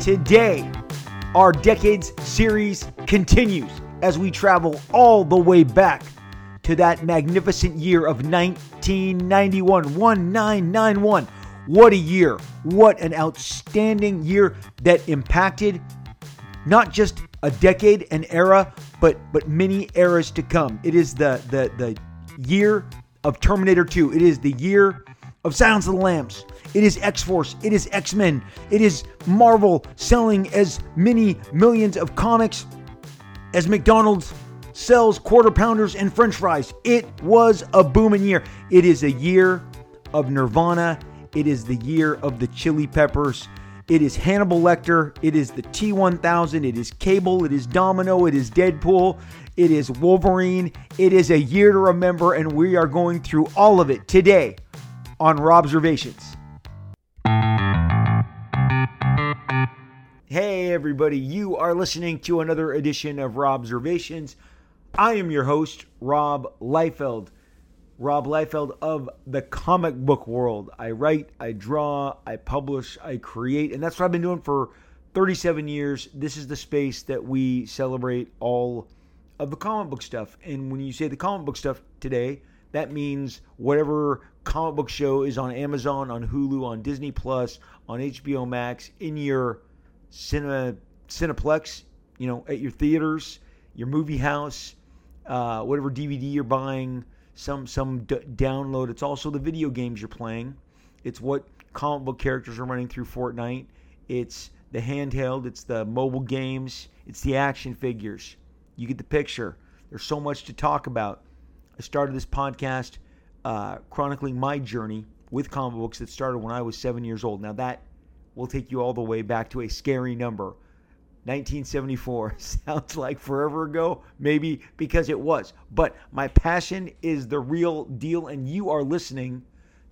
Today, our Decades series continues as we travel all the way back to that magnificent year of 1991. 1991. What a year. What an outstanding year that impacted not just a decade, an era, but but many eras to come. It is the the the year of Terminator 2. It is the year of Silence of the Lambs. It is X Force. It is X Men. It is Marvel selling as many millions of comics as McDonald's sells quarter pounders and french fries. It was a booming year. It is a year of Nirvana. It is the year of the Chili Peppers. It is Hannibal Lecter. It is the T 1000. It is Cable. It is Domino. It is Deadpool. It is Wolverine. It is a year to remember, and we are going through all of it today on Robservations. Hey, everybody, you are listening to another edition of Robservations. I am your host, Rob Liefeld. Rob Liefeld of the comic book world. I write, I draw, I publish, I create, and that's what I've been doing for 37 years. This is the space that we celebrate all of the comic book stuff. And when you say the comic book stuff today, that means whatever comic book show is on Amazon, on Hulu, on Disney Plus, on HBO Max, in your cinema Cineplex, you know, at your theaters, your movie house, uh, whatever DVD you're buying, some some d- download. It's also the video games you're playing. It's what comic book characters are running through Fortnite. It's the handheld. It's the mobile games. It's the action figures. You get the picture. There's so much to talk about. I started this podcast uh, chronicling my journey with comic books that started when I was seven years old. Now, that will take you all the way back to a scary number. 1974 sounds like forever ago, maybe because it was. But my passion is the real deal, and you are listening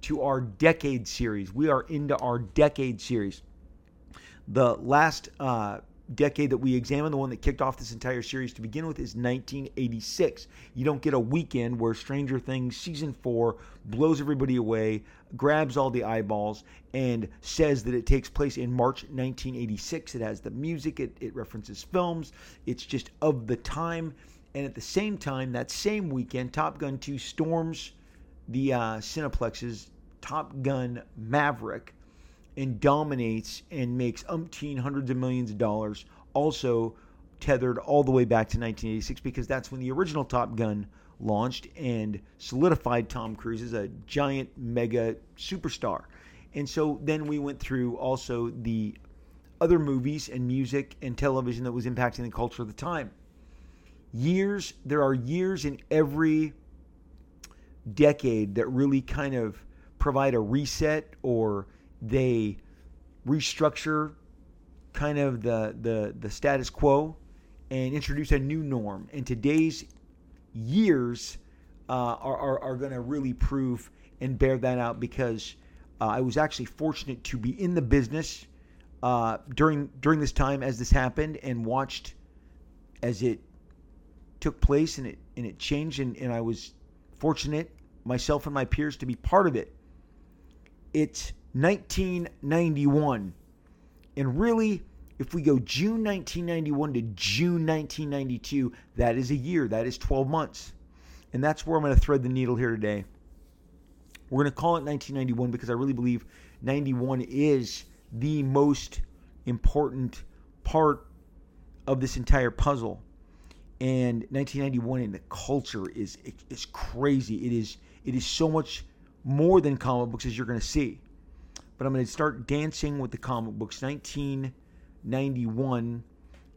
to our decade series. We are into our decade series. The last uh, decade that we examine, the one that kicked off this entire series to begin with, is 1986. You don't get a weekend where Stranger Things season four blows everybody away, grabs all the eyeballs, and says that it takes place in March 1986. It has the music, it, it references films, it's just of the time. And at the same time, that same weekend, Top Gun 2 storms the uh, Cineplex's Top Gun Maverick and dominates and makes umpteen hundreds of millions of dollars. Also tethered all the way back to 1986 because that's when the original Top Gun launched and solidified Tom Cruise as a giant mega superstar. And so then we went through also the other movies and music and television that was impacting the culture of the time. Years, there are years in every decade that really kind of provide a reset or they restructure kind of the, the, the status quo and introduce a new norm. And today's years uh, are, are, are going to really prove and bear that out because uh, I was actually fortunate to be in the business uh, during during this time as this happened and watched as it took place and it and it changed and, and I was fortunate myself and my peers to be part of it. It's 1991. And really, if we go June 1991 to June 1992, that is a year. That is 12 months. And that's where I'm going to thread the needle here today. We're going to call it 1991 because I really believe 91 is the most important part of this entire puzzle. And 1991 in the culture is is crazy. It is it is so much more than comic books as you're going to see but I'm going to start dancing with the comic books. 1991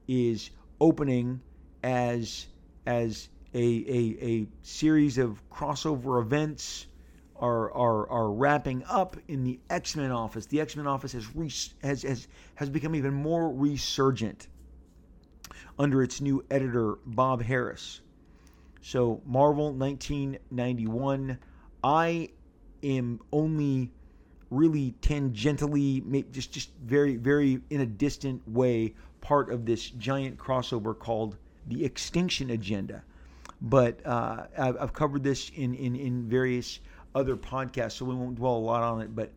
is opening as as a, a, a series of crossover events are, are, are wrapping up in the X-Men office. The X-Men office has, re, has, has, has become even more resurgent under its new editor, Bob Harras. So, Marvel 1991. I am only really tangentially, just just very very in a distant way, part of this giant crossover called the Extinction Agenda. But uh, I've, I've covered this in, in in various other podcasts, so we won't dwell a lot on it. But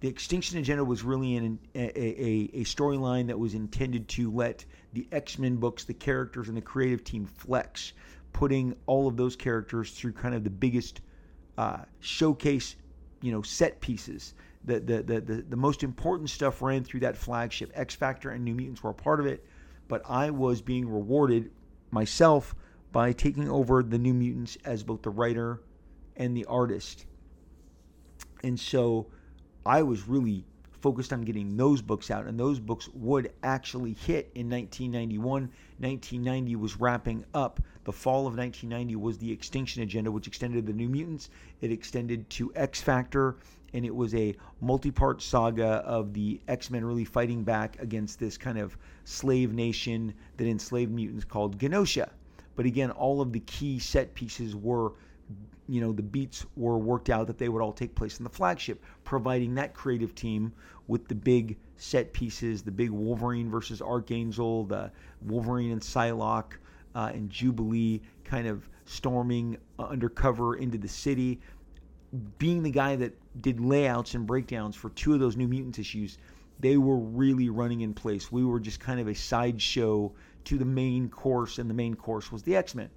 the Extinction Agenda was really an, a, a, a storyline that was intended to let the X Men books, the characters, and the creative team flex, putting all of those characters through kind of the biggest uh, showcase, you know, set pieces. The, the, the, the, the most important stuff ran through that flagship. X Factor and New Mutants were a part of it, but I was being rewarded myself by taking over the New Mutants as both the writer and the artist. And so I was really focused on getting those books out, and those books would actually hit in 1991. 1990 was wrapping up. The fall of 1990 was the Extinction Agenda, which extended the New Mutants. It extended to X Factor, and it was a multi part saga of the X Men really fighting back against this kind of slave nation that enslaved mutants called Genosha. But again, all of the key set pieces were you know the beats were worked out that they would all take place in the flagship, providing that creative team with the big set pieces, the big Wolverine versus Archangel, the Wolverine and Psylocke uh, and Jubilee kind of storming undercover into the city. Being the guy that did layouts and breakdowns for two of those New Mutants issues, they were really running in place. We were just kind of a sideshow to the main course, and the main course was the X Men.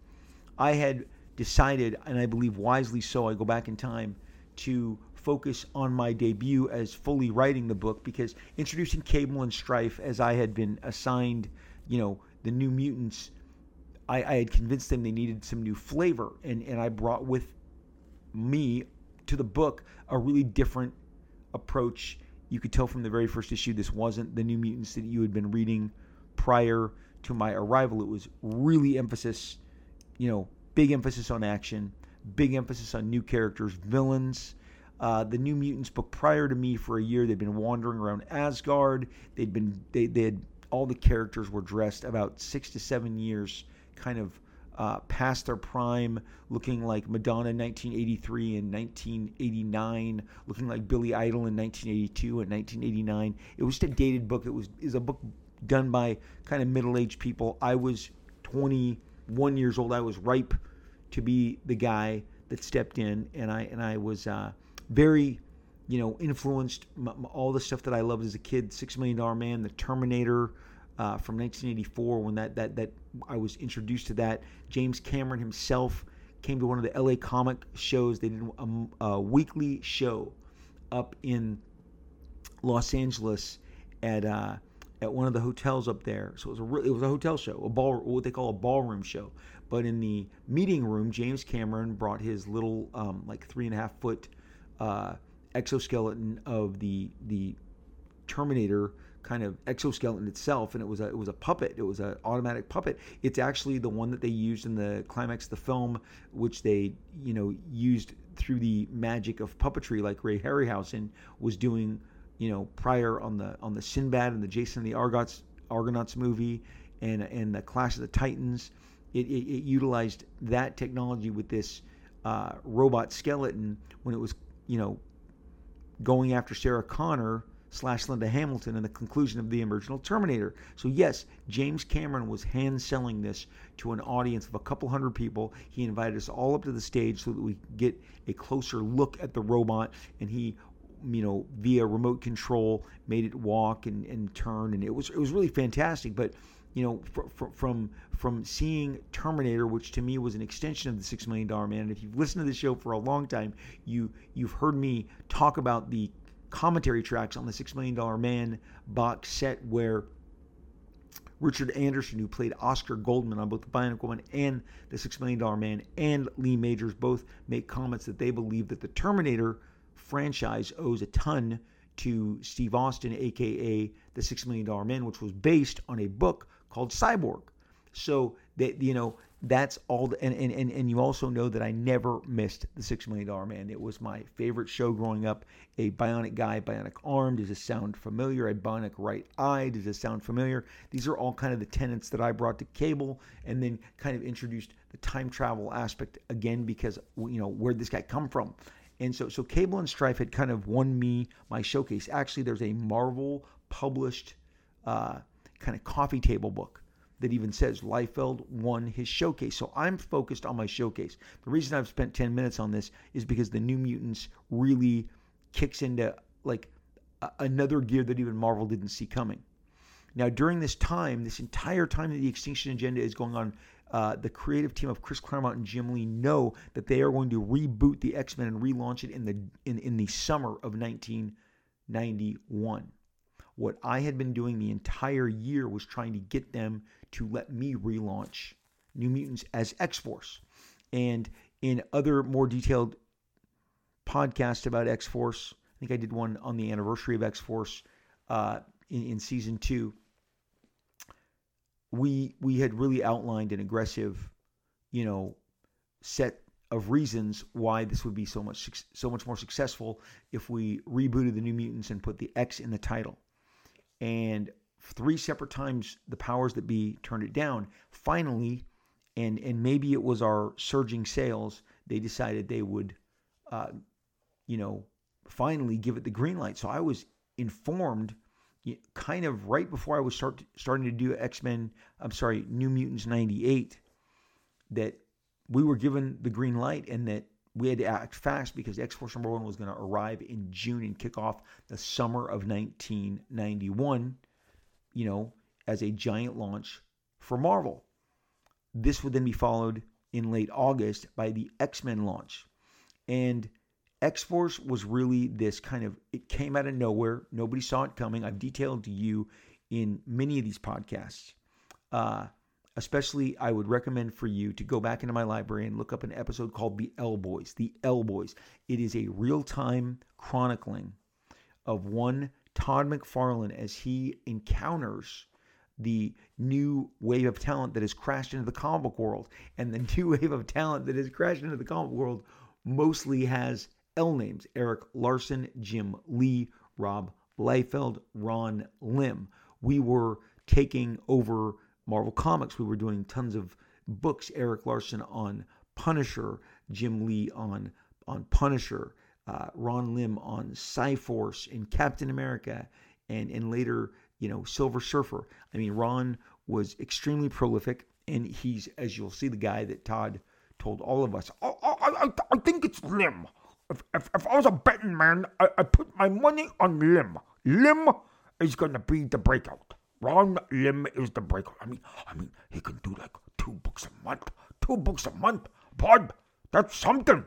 I had decided, and I believe wisely so, I go back in time to focus on my debut as fully writing the book because introducing Cable and Strife as I had been assigned, you know, the new mutants, I, had convinced them they needed some new flavor. And, and I brought with me to the book a really different approach. You could tell from the very first issue this wasn't the new mutants that you had been reading prior to my arrival. It was really emphasis, you know, big emphasis on action, big emphasis on new characters, villains. Uh, the New Mutants book prior to me for a year, they'd been wandering around Asgard. They'd been they they had all the characters were dressed about six to seven years, kind of uh, past their prime, looking like Madonna in 1983 and 1989, looking like Billy Idol in 1982 and 1989. It was just a dated book. It was is a book done by kind of middle-aged people. I was 21 years old, I was ripe to be the guy that stepped in, and I and I was uh, very, you know, influenced all the stuff that I loved as a kid. Six Million Dollar Man, The Terminator. Uh, from 1984, when that, that that I was introduced to that, James Cameron himself came to one of the LA comic shows. They did a, a weekly show up in Los Angeles at uh, at one of the hotels up there. So it was a it was a hotel show, a ball what they call a ballroom show. But in the meeting room, James Cameron brought his little um, like three and a half foot uh, exoskeleton of the the Terminator kind of exoskeleton itself, and it was a it was a puppet. It was an automatic puppet. It's actually the one that they used in the climax of the film, which they you know used through the magic of puppetry, like Ray Harryhausen was doing you know, prior on the on the Sinbad and the Jason and the Argonauts Argonauts movie and and the Clash of the Titans, it, it, it utilized that technology with this uh, robot skeleton when it was you know going after Sarah Connor slash Linda Hamilton in the conclusion of the original Terminator. So yes, James Cameron was hand selling this to an audience of a couple hundred people. He invited us all up to the stage so that we could get a closer look at the robot, and he you know, via remote control, made it walk and, and turn, and it was it was really fantastic. But you know, fr- fr- from from seeing Terminator, which to me was an extension of the Six Million Dollar Man, and if you've listened to the show for a long time, you you've heard me talk about the commentary tracks on the Six Million Dollar Man box set where Richard Anderson, who played Oscar Goldman on both The Bionic Woman and The Six Million Dollar Man, and Lee Majors both make comments that they believe that the Terminator franchise owes a ton to Steve Austin, aka the Six Million Dollar Man, which was based on a book called Cyborg. So that you know that's all the, and, and, and, and you also know that I never missed the Six Million Dollar Man. It was my favorite show growing up. A bionic guy, bionic arm. Does this sound familiar? A bionic right eye. Does this sound familiar? These are all kind of the tenets that I brought to cable and then kind of introduced the time travel aspect again because you know where this guy come from And so, so Cable and Strife had kind of won me my showcase. Actually, there's a Marvel published uh, kind of coffee table book that even says Liefeld won his showcase. So I'm focused on my showcase. The reason I've spent 10 minutes on this is because the New Mutants really kicks into like a- another gear that even Marvel didn't see coming. Now, during this time, this entire time that the Extinction Agenda is going on, uh, the creative team of Chris Claremont and Jim Lee know that they are going to reboot the X Men and relaunch it in the in, in the summer of 1991. What I had been doing the entire year was trying to get them to let me relaunch New Mutants as X Force. And in other more detailed podcasts about X Force, I think I did one on the anniversary of X Force uh, in, in season two. We we had really outlined an aggressive, you know, set of reasons why this would be so much so much more successful if we rebooted the New Mutants and put the X in the title and three separate times the powers that be turned it down. Finally, and and maybe it was our surging sales, they decided they would, uh, you know, finally give it the green light. So I was informed, kind of right before I was start starting to do X Men. I'm sorry, New Mutants '98, that we were given the green light and that we had to act fast because X Force number one was going to arrive in June and kick off the summer of 1991, you know, as a giant launch for Marvel. This would then be followed in late August by the X Men launch. And X Force was really this kind of, it came out of nowhere. Nobody saw it coming. I've detailed to you in many of these podcasts. Uh, especially I would recommend for you to go back into my library and look up an episode called The L Boys. The L Boys. It is a real time chronicling of one Todd McFarlane as he encounters the new wave of talent that has crashed into the comic book world. And the new wave of talent that has crashed into the comic book world mostly has L names Erik Larsen, Jim Lee, Rob Liefeld, Ron Lim. We were taking over Marvel Comics. We were doing tons of books. Erik Larsen on Punisher, Jim Lee on on Punisher, uh, Ron Lim on Psi-Force and Captain America, and and later you know Silver Surfer. I mean, Ron was extremely prolific, and he's as you'll see the guy that Todd told all of us. I, I, I think it's Lim. If, if, if I was a betting man, I, I put my money on Lim. Lim is gonna be the breakout. Ron Lim is the breaker. I mean, I mean, he can do like two books a month. Two books a month. Bud, that's something.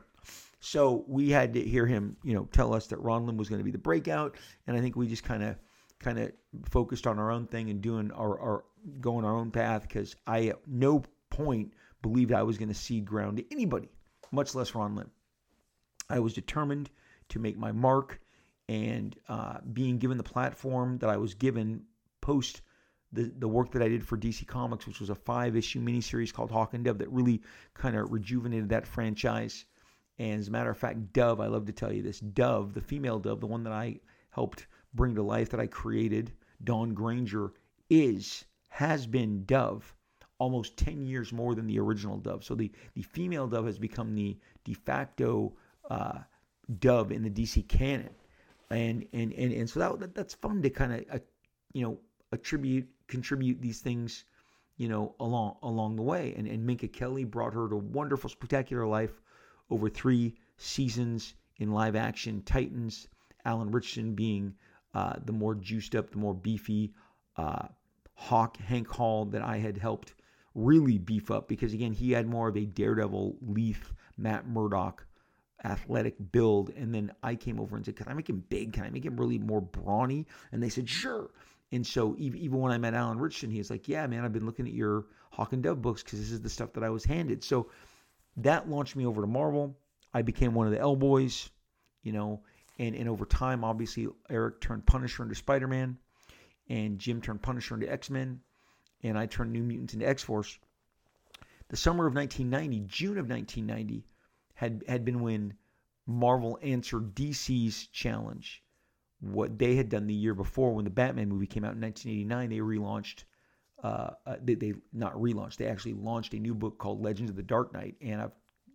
So we had to hear him, you know, tell us that Ron Lim was going to be the breakout, and I think we just kind of, kind of focused on our own thing and doing our, our going our own path because I at no point believed I was going to cede ground to anybody, much less Ron Lim. I was determined to make my mark, and uh, being given the platform that I was given post the, the work that I did for DC Comics, which was a five issue miniseries called Hawk and Dove that really kind of rejuvenated that franchise. And as a matter of fact, Dove, I love to tell you this Dove, the female Dove, the one that I helped bring to life, that I created, Dawn Granger, is, has been Dove almost 10 years more than the original Dove. So the, the female Dove has become the de facto uh, Dove in the DC canon. And, and, and, and so that, that's fun to kind of, uh, you know, attribute contribute these things you know along along the way. And and Minka Kelly brought her to wonderful spectacular life over three seasons in live action Titans. Alan Ritchson being uh, the more juiced up the more beefy uh, Hawk Hank Hall that I had helped really beef up because again he had more of a daredevil Leith Matt Murdock athletic build. And then I came over and said can I make him big? Can I make him really more brawny? And they said sure and so even when I met Alan Ritchson, he was like, "Yeah, man, I've been looking at your Hawk and Dove books because this is the stuff that I was handed." So that launched me over to Marvel. I became one of the L boys, you know, and and over time, obviously, Erik turned Punisher into Spider Man, and Jim turned Punisher into X Men, and I turned New Mutants into X Force. The summer of 1990, June of 1990, had had been when Marvel answered DC's challenge what they had done the year before when the Batman movie came out in 1989. They relaunched, uh, uh, they, they not relaunched, they actually launched a new book called Legends of the Dark Knight. And I've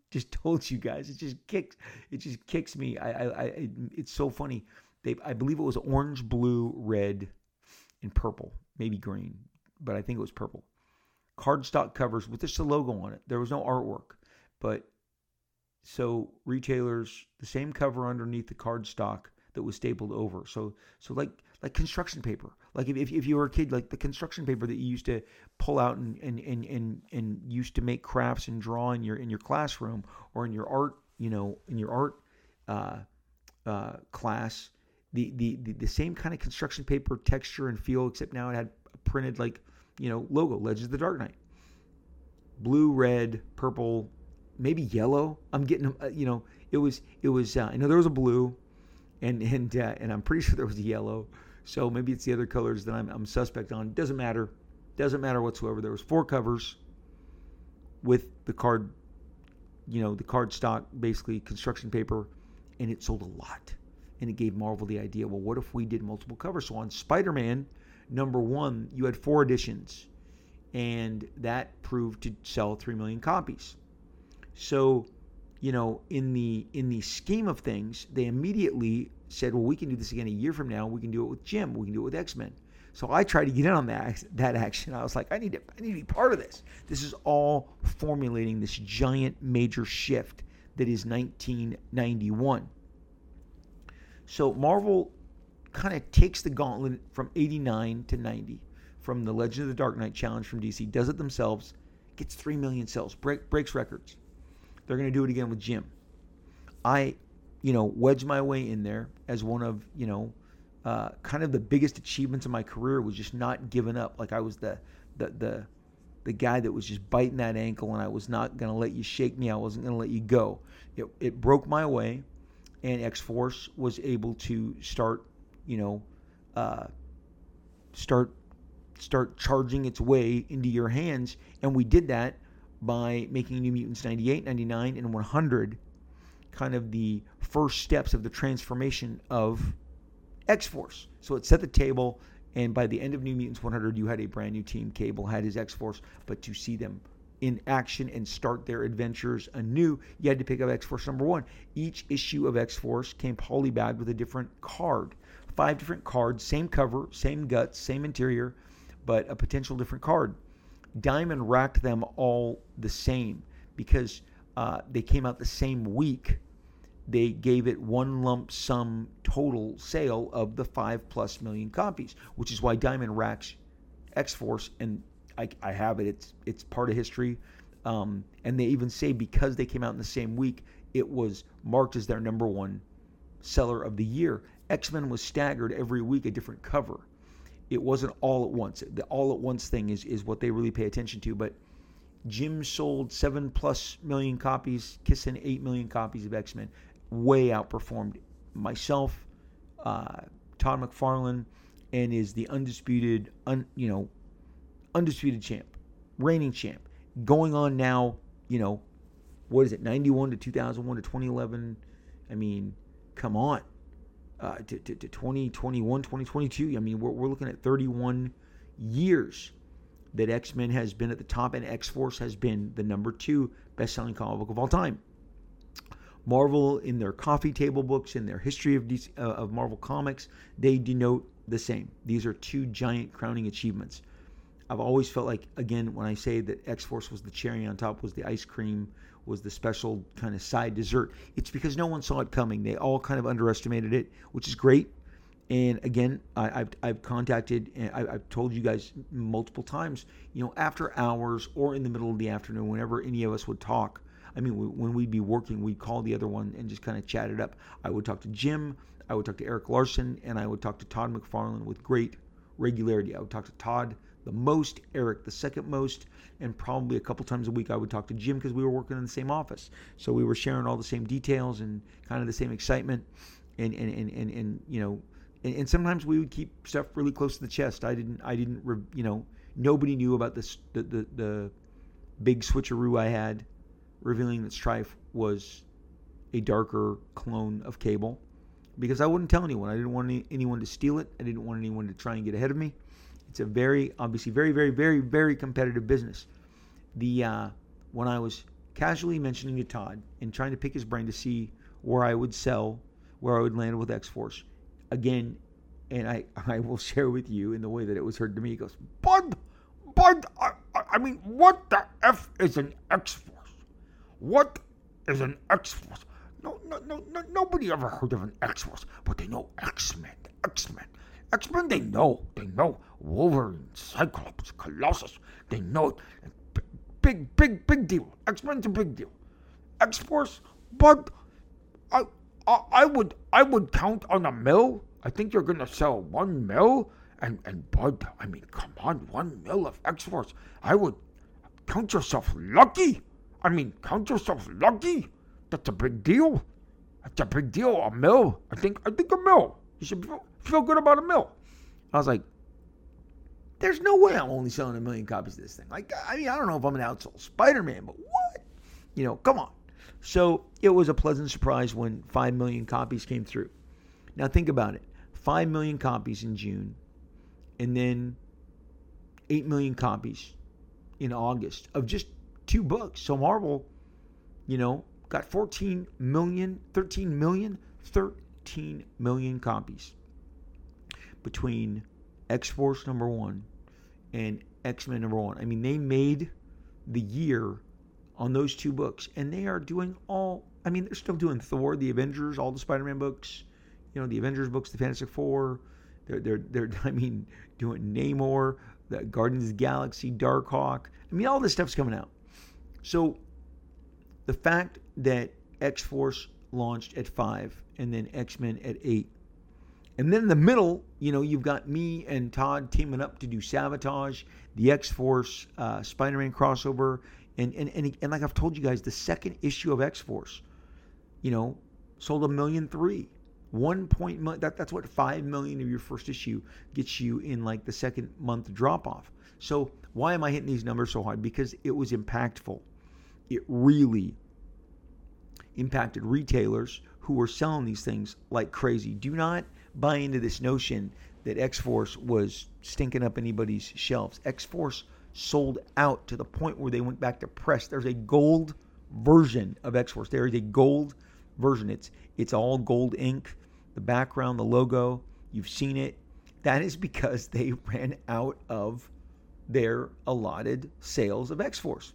Just told you guys. It just kicks. It just kicks me. I, I, I it, it's so funny. They, I believe it was orange, blue, red, and purple, maybe green, but I think it was purple. Cardstock covers with just a logo on it. There was no artwork, but so retailers the same cover underneath the cardstock that was stapled over. So so like like construction paper. Like if, if, you were a kid, like the construction paper that you used to pull out and, and, and, and, and used to make crafts and draw in your in your classroom or in your art, you know, in your art uh, uh, class, the, the, the, the same kind of construction paper texture and feel, except now it had printed like, you know, logo, Legends of the Dark Knight. Blue, red, purple, maybe yellow. I'm getting, uh, you know, it was, it was, uh, I know there was a blue and, and, uh, and I'm pretty sure there was yellow. So maybe it's the other colors that I'm, I'm suspect on. Doesn't matter. Doesn't matter whatsoever. There was four covers with the card, you know, the card stock, basically construction paper, and it sold a lot. And it gave Marvel the idea, well, what if we did multiple covers? So on Spider-Man number one, you had four editions, and that proved to sell three million copies. So, you know, in the in the scheme of things, they immediately said, well, we can do this again a year from now. We can do it with Jim. We can do it with X Men. So I tried to get in on that that action. I was like, I need to I need to be part of this. This is all formulating this giant major shift that is 1991. So Marvel kind of takes the gauntlet from 89 to 90 from the Legend of the Dark Knight challenge from DC, does it themselves, gets 3 million sales, break, breaks records. They're going to do it again with Jim. I you know, wedge my way in there as one of, you know, uh, kind of the biggest achievements of my career was just not giving up. Like I was the, the, the, the guy that was just biting that ankle and I was not going to let you shake me. I wasn't going to let you go. It, it broke my way and X-Force was able to start, you know, uh, start, start charging its way into your hands. And we did that by making New Mutants 98, 99, and 100 kind of the first steps of the transformation of X Force. So it set the table, and by the end of New Mutants 100, you had a brand new team. Cable had his X Force, but to see them in action and start their adventures anew, you had to pick up X Force number one. Each issue of X Force came polybagged with a different card. Five different cards, same cover, same guts, same interior, but a potential different card. Diamond racked them all the same because uh, they came out the same week they gave it one lump sum total sale of the five plus million copies, which is why Diamond racks X Force, and I, I, have it. It's it's part of history, um, and they even say because they came out in the same week, it was marked as their number one seller of the year. X Men was staggered every week a different cover. It wasn't all at once. The all at once thing is is what they really pay attention to, but. Jim sold seven plus million copies, Kitson eight million copies of X Men way outperformed myself, uh, Todd McFarlane, and is the undisputed, un, you know, undisputed champ, reigning champ. Going on now, you know, what is it, 91 to 2001 to 2011? I mean, come on. Uh, to, to, to 2021, 2022. I mean, we're, we're looking at 31 years that X Men has been at the top, and X Force has been the number two best selling comic book of all time. Marvel, in their coffee table books, in their history of, DC, uh, of Marvel Comics, they denote the same. These are two giant crowning achievements. I've always felt like, again, when I say that X Force was the cherry on top, was the ice cream, was the special kind of side dessert, it's because no one saw it coming. They all kind of underestimated it, which is great. And again, I, have I've contacted, and I, I've told you guys multiple times, you know, after hours or in the middle of the afternoon, whenever any of us would talk, I mean, when we'd be working, we'd call the other one and just kind of chat it up. I would talk to Jim, I would talk to Erik Larsen, and I would talk to Todd McFarlane with great regularity. I would talk to Todd the most, Erik the second most, and probably a couple times a week I would talk to Jim because we were working in the same office. So we were sharing all the same details and kind of the same excitement. And, and, and, and, and you know, and, and sometimes we would keep stuff really close to the chest. I didn't, I didn't, you know, nobody knew about this, the, the, the big switcheroo I had revealing that Strife was a darker clone of Cable because I wouldn't tell anyone. I didn't want any, anyone to steal it. I didn't want anyone to try and get ahead of me. It's a very, obviously, very, very, very, very competitive business. The uh, when I was casually mentioning to Todd and trying to pick his brain to see where I would sell, where I would land with X Force. Again, and I, I will share with you in the way that it was heard to me. He goes, Bud, Bud, I, I mean, what the F is an X Force? What is an X Force? No, no, no, no, nobody ever heard of an X Force, but they know X Men, X Men. X Men, they know, they know Wolverine, Cyclops, Colossus, they know it. Big, big, big deal. X Men's a big deal. X Force, but I, I, I would, I would count on a mill. I think you're gonna sell one mill, and and Bud, I mean, come on, one mill of X Force. I would count yourself lucky. I mean, count yourself lucky. That's a big deal. That's a big deal. A mill. I think. I think a mill. You should feel, feel good about a mill. I was like, there's no way I'm only selling a million copies of this thing. Like, I mean, I don't know if I'm an outsold Spider Man, but what? You know, come on. So it was a pleasant surprise when 5 million copies came through. Now, think about it 5 million copies in June, and then 8 million copies in August of just two books. So Marvel, you know, got 14 million, 13 million, 13 million copies between X Force number one and X Men number one. I mean, they made the year on those two books, and they are doing all. I mean, they're still doing Thor, the Avengers, all the Spider Man books, you know, the Avengers books, the Fantastic Four. They're, they're, they're, I mean, doing Namor, the Guardians of the Galaxy, Darkhawk. I mean, all this stuff's coming out. So the fact that X Force launched at five and then X Men at eight and then in the middle, you know, you've got me and Todd teaming up to do Sabotage, the X Force, uh, Spider Man crossover. And, and, and, and like I've told you guys, the second issue of X Force, you know, sold a million three. One point, that, that's what five million of your first issue gets you in like the second month drop off. So why am I hitting these numbers so hard? Because it was impactful. It really impacted retailers who were selling these things like crazy. Do not buy into this notion that X Force was stinking up anybody's shelves. X Force sold out to the point where they went back to press. There's a gold version of X Force. There is a gold version. It's it's all gold ink. The background, the logo, you've seen it. That is because they ran out of their allotted sales of X Force.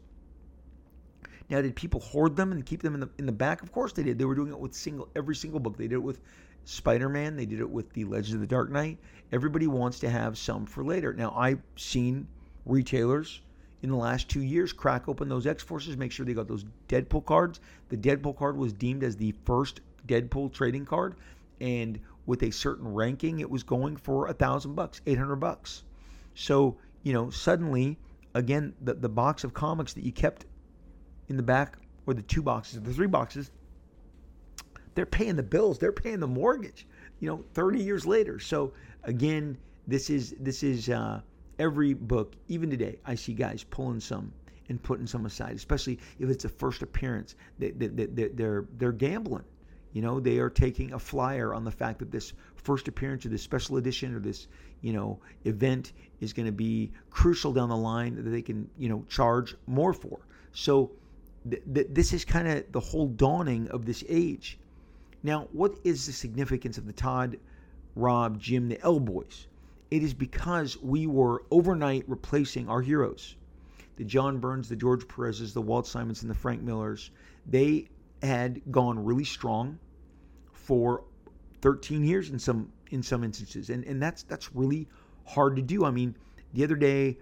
Now, did people hoard them and keep them in the in the back? Of course they did. They were doing it with single every single book. They did it with Spider Man. They did it with the Legends of the Dark Knight. Everybody wants to have some for later. Now, I've seen retailers in the last two years crack open those X Forces, make sure they got those Deadpool cards. The Deadpool card was deemed as the first Deadpool trading card, and with a certain ranking, it was going for a thousand bucks, eight hundred bucks. So you know, suddenly, again, the the box of comics that you kept in the back, or the two boxes, the three boxes, they're paying the bills, they're paying the mortgage, you know, 30 years later. So again, this is this is uh, every book, even today, I see guys pulling some and putting some aside, especially if it's a first appearance. They, they, they, they're they're gambling. You know, they are taking a flyer on the fact that this first appearance or this special edition or this, you know, event is going to be crucial down the line that they can, you know, charge more for. So th- th- this is kind of the whole dawning of this age. Now, what is the significance of the Todd, Rob, Jim, the L Boys? It is because we were overnight replacing our heroes. The John Byrnes, the George Perez's, the Walt Simonsons, and the Frank Millers. They had gone really strong for 13 years in some in some instances, and and that's that's really hard to do. I mean, the other day,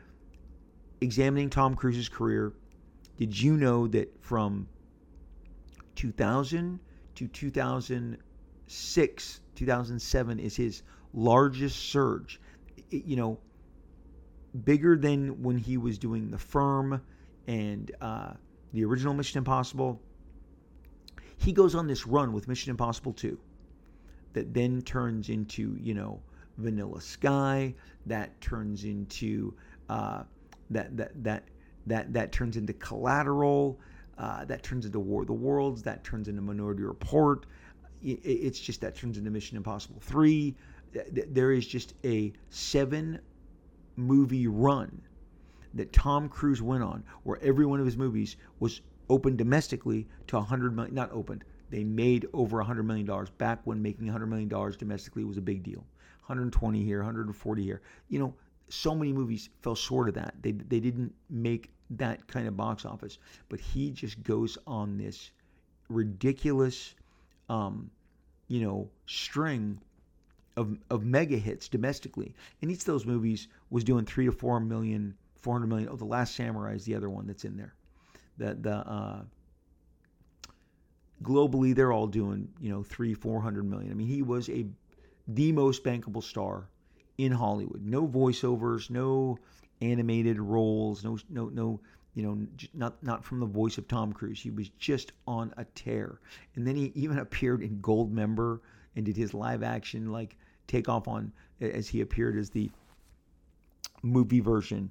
examining Tom Cruise's career, did you know that from 2000 to 2006, 2007 is his largest surge. It, you know, bigger than when he was doing The Firm and uh, the original Mission Impossible. He goes on this run with Mission Impossible 2 that then turns into, you know, Vanilla Sky, that turns into uh, that that that that that turns into Collateral, uh, that turns into War of the Worlds. That turns into Minority Report. it's just that turns into Mission Impossible 3. There is just a seven movie run that Tom Cruise went on where every one of his movies was opened domestically to a 100 million. Not opened. They made over 100 million dollars back when making 100 million dollars domestically was a big deal. 120 here, 140 here. You know, so many movies fell short of that. They they didn't make that kind of box office. But he just goes on this ridiculous, um, you know, string of of mega hits domestically. And each of those movies was doing three to four million, four hundred million. Oh, The Last Samurai is the other one that's in there. The the uh, globally they're all doing you know three four hundred million. I mean he was a the most bankable star in Hollywood. No voiceovers, no animated roles, no no no you know not not from the voice of Tom Cruise. He was just on a tear. And then he even appeared in Goldmember and did his live action like take off on as he appeared as the movie version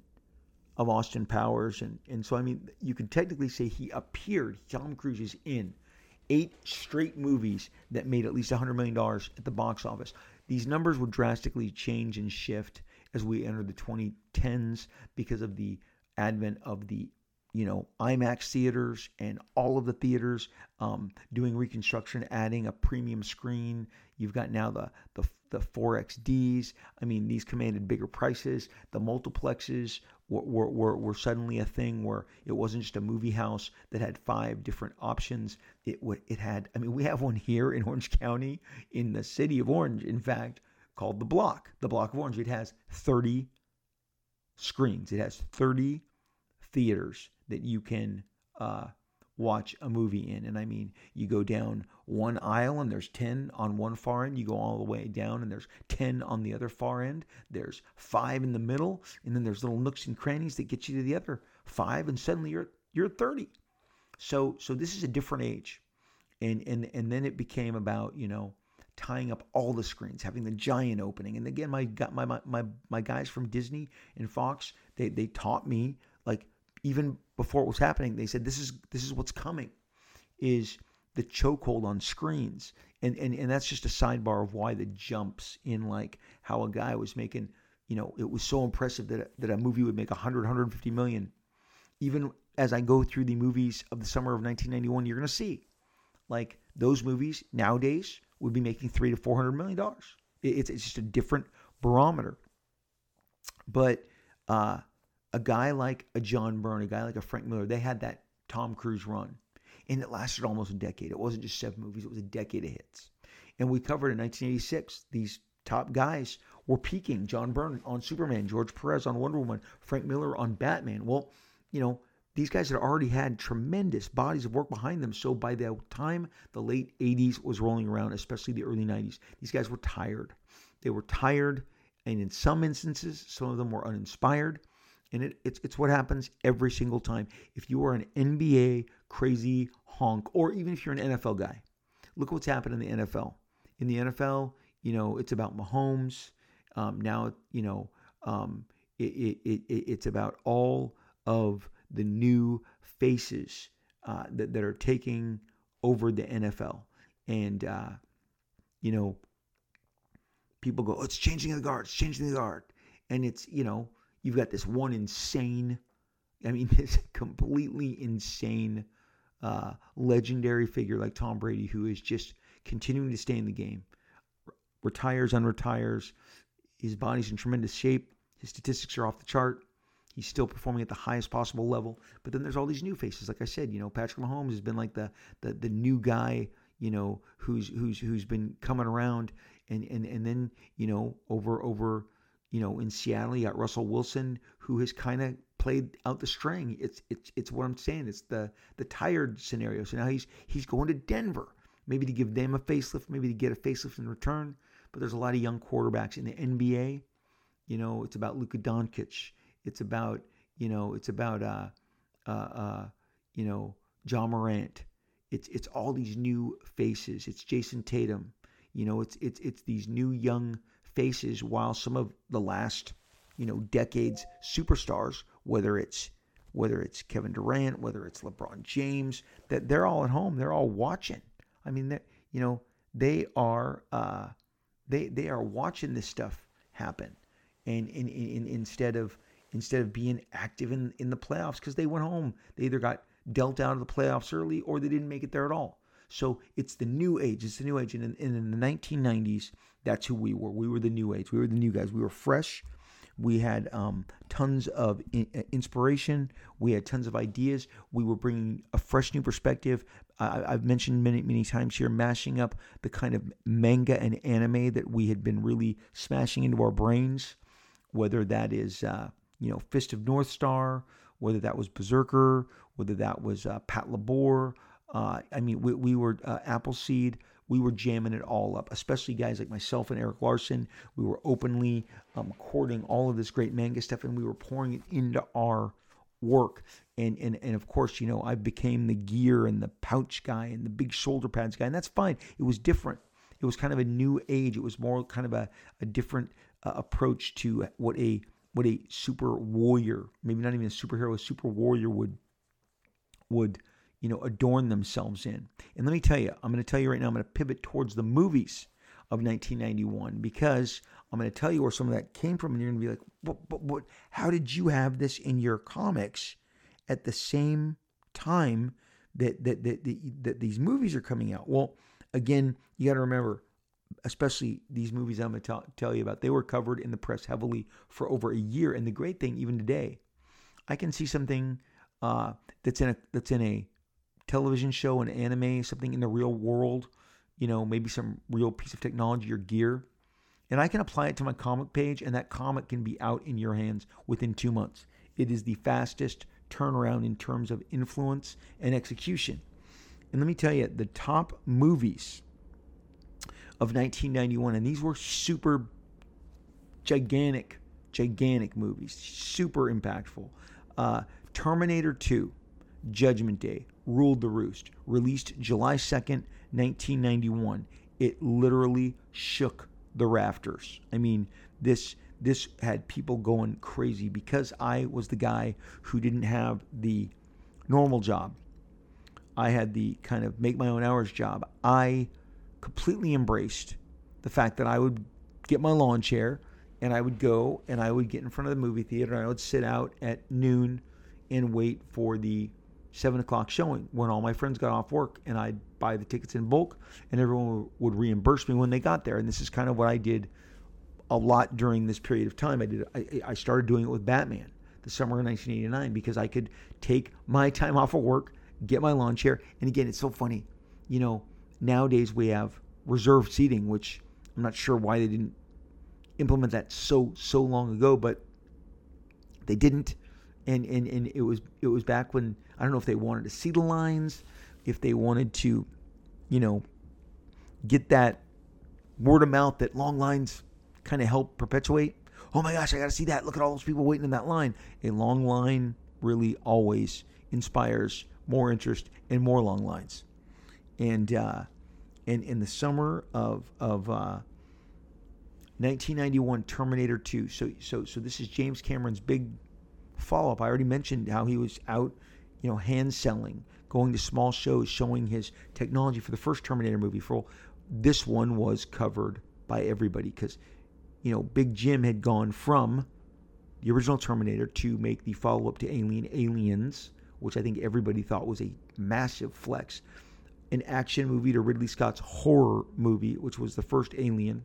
of Austin Powers and and so I mean you can technically say he appeared Tom Cruise is in eight straight movies that made at least $100 million at the box office. These numbers would drastically change and shift as we enter the 2010s because of the advent of the you know IMAX theaters and all of the theaters um, doing reconstruction, adding a premium screen. You've got now the the the 4DXs. I mean, these commanded bigger prices. The multiplexes were, were, were, suddenly a thing where it wasn't just a movie house that had five different options. It it had. I mean, we have one here in Orange County, in the city of Orange, in fact, called the Block. The Block of Orange. It has 30 screens. It has 30 theaters that you can uh, watch a movie in. And I mean, you go down one aisle and there's 10 on one far end. You go all the way down and there's 10 on the other far end. There's five in the middle. And then there's little nooks and crannies that get you to the other five. And suddenly you're, you're 30. So, so this is a different age. And, and, and then it became about, you know, tying up all the screens, having the giant opening. And again, my, my, my, my, my guys from Disney and Fox, they, they taught me like even before it was happening, they said this is this is what's coming, is the chokehold on screens, and and and that's just a sidebar of why the jumps in like how a guy was making, you know, it was so impressive that that a movie would make 100 150 million. Even as I go through the movies of the summer of 1991, you're going to see, like those movies nowadays would be making three to four hundred million dollars. It's it's just a different barometer. But uh, a guy like a John Byrne, a guy like a Frank Miller, they had that Tom Cruise run. And it lasted almost a decade. It wasn't just seven movies, it was a decade of hits. And we covered in 1986, these top guys were peaking. John Byrne on Superman, George Perez on Wonder Woman, Frank Miller on Batman. Well, you know, these guys had already had tremendous bodies of work behind them. So by the time the late 80s was rolling around, especially the early 90s, these guys were tired. They were tired, and in some instances, some of them were uninspired. And it, it's, it's what happens every single time. If you are an NBA crazy honk, or even if you're an NFL guy, look what's happened in the NFL. In the NFL, you know, it's about Mahomes. Um, now, you know, um, it, it, it, it's about all of the new faces uh, that, that are taking over the NFL. And, uh, you know, people go, oh, it's changing the guard, it's changing the guard. And it's, you know, You've got this one insane, I mean, this completely insane, uh, legendary figure like Tom Brady, who is just continuing to stay in the game. Retires, unretires. His body's in tremendous shape. His statistics are off the chart. He's still performing at the highest possible level. But then there's all these new faces. Like I said, you know, Patrick Mahomes has been like the the, the new guy, you know, who's who's who's been coming around and and and then, you know, over over you know, in Seattle, you got Russell Wilson, who has kind of played out the string. It's it's it's what I'm saying. It's the the tired scenario. So now he's he's going to Denver, maybe to give them a facelift, maybe to get a facelift in return. But there's a lot of young quarterbacks in the NBA. You know, it's about Luka Doncic. It's about you know, it's about uh, uh, uh, you know, Ja Morant. It's it's all these new faces. It's Jayson Tatum. You know, it's it's it's these new young faces while some of the last, you know, decades superstars, whether it's whether it's Kevin Durant, whether it's LeBron James, that they're all at home, they're all watching. I mean, that you know, they are uh, they they are watching this stuff happen, and in, in, in instead of instead of being active in in the playoffs because they went home, they either got dealt out of the playoffs early or they didn't make it there at all. So it's the new age. It's the new age. And in, and in the 1990s, that's who we were. We were the new age. We were the new guys. We were fresh. We had um, tons of uh, inspiration. We had tons of ideas. We were bringing a fresh new perspective. I- I've mentioned many, many times here, mashing up the kind of manga and anime that we had been really smashing into our brains, whether that is, uh, you know, Fist of North Star, whether that was Berserker, whether that was uh, Patlabor. Uh, I mean, we, we were uh, Appleseed we were jamming it all up, especially guys like myself and Erik Larsen. We were openly um, courting all of this great manga stuff and we were pouring it into our work. And, and, and of course, you know, I became the gear and the pouch guy and the big shoulder pads guy, and that's fine. It was different. It was kind of a new age. It was more kind of a, a different uh, approach to what a what a super warrior, maybe not even a superhero, a super warrior would would you know, adorn themselves in. And let me tell you, I'm going to tell you right now, I'm going to pivot towards the movies of 1991 because I'm going to tell you where some of that came from, and you're going to be like, "But, but, but how did you have this in your comics at the same time that that that, that, that these movies are coming out?" Well, again, you got to remember, especially these movies I'm going to tell you about, they were covered in the press heavily for over a year. And the great thing, even today, I can see something uh, that's in a that's in a television show, an anime, something in the real world, you know, maybe some real piece of technology or gear. And I can apply it to my comic page, and that comic can be out in your hands within two months. It is the fastest turnaround in terms of influence and execution. And let me tell you, the top movies of 1991, and these were super gigantic, gigantic movies, super impactful. Uh, Terminator 2, Judgment Day, ruled the roost. Released July 2nd, 1991. It literally shook the rafters. I mean, this this had people going crazy because I was the guy who didn't have the normal job. I had the kind of make my own hours job. I completely embraced the fact that I would get my lawn chair and I would go and I would get in front of the movie theater and I would sit out at noon and wait for the seven o'clock showing when all my friends got off work and I'd buy the tickets in bulk and everyone would reimburse me when they got there. And this is kind of what I did a lot during this period of time. I did. I, I started doing it with Batman the summer of 1989 because I could take my time off of work, get my lawn chair, and again, it's so funny. You know, nowadays we have reserved seating, which I'm not sure why they didn't implement that so so long ago, but they didn't and and and it was it was back when I don't know if they wanted to see the lines, if they wanted to, you know, get that word of mouth that long lines kind of help perpetuate. Oh my gosh, I got to see that. Look at all those people waiting in that line. A long line really always inspires more interest and more long lines. And uh, and in the summer of of uh, 1991, Terminator 2. So so so this is James Cameron's big follow up. I already mentioned how he was out, you know, hand selling, going to small shows, showing his technology for the first Terminator movie. For this one was covered by everybody because, you know, Big Jim had gone from the original Terminator to make the follow up to Alien Aliens, which I think everybody thought was a massive flex. An action movie to Ridley Scott's horror movie, which was the first Alien,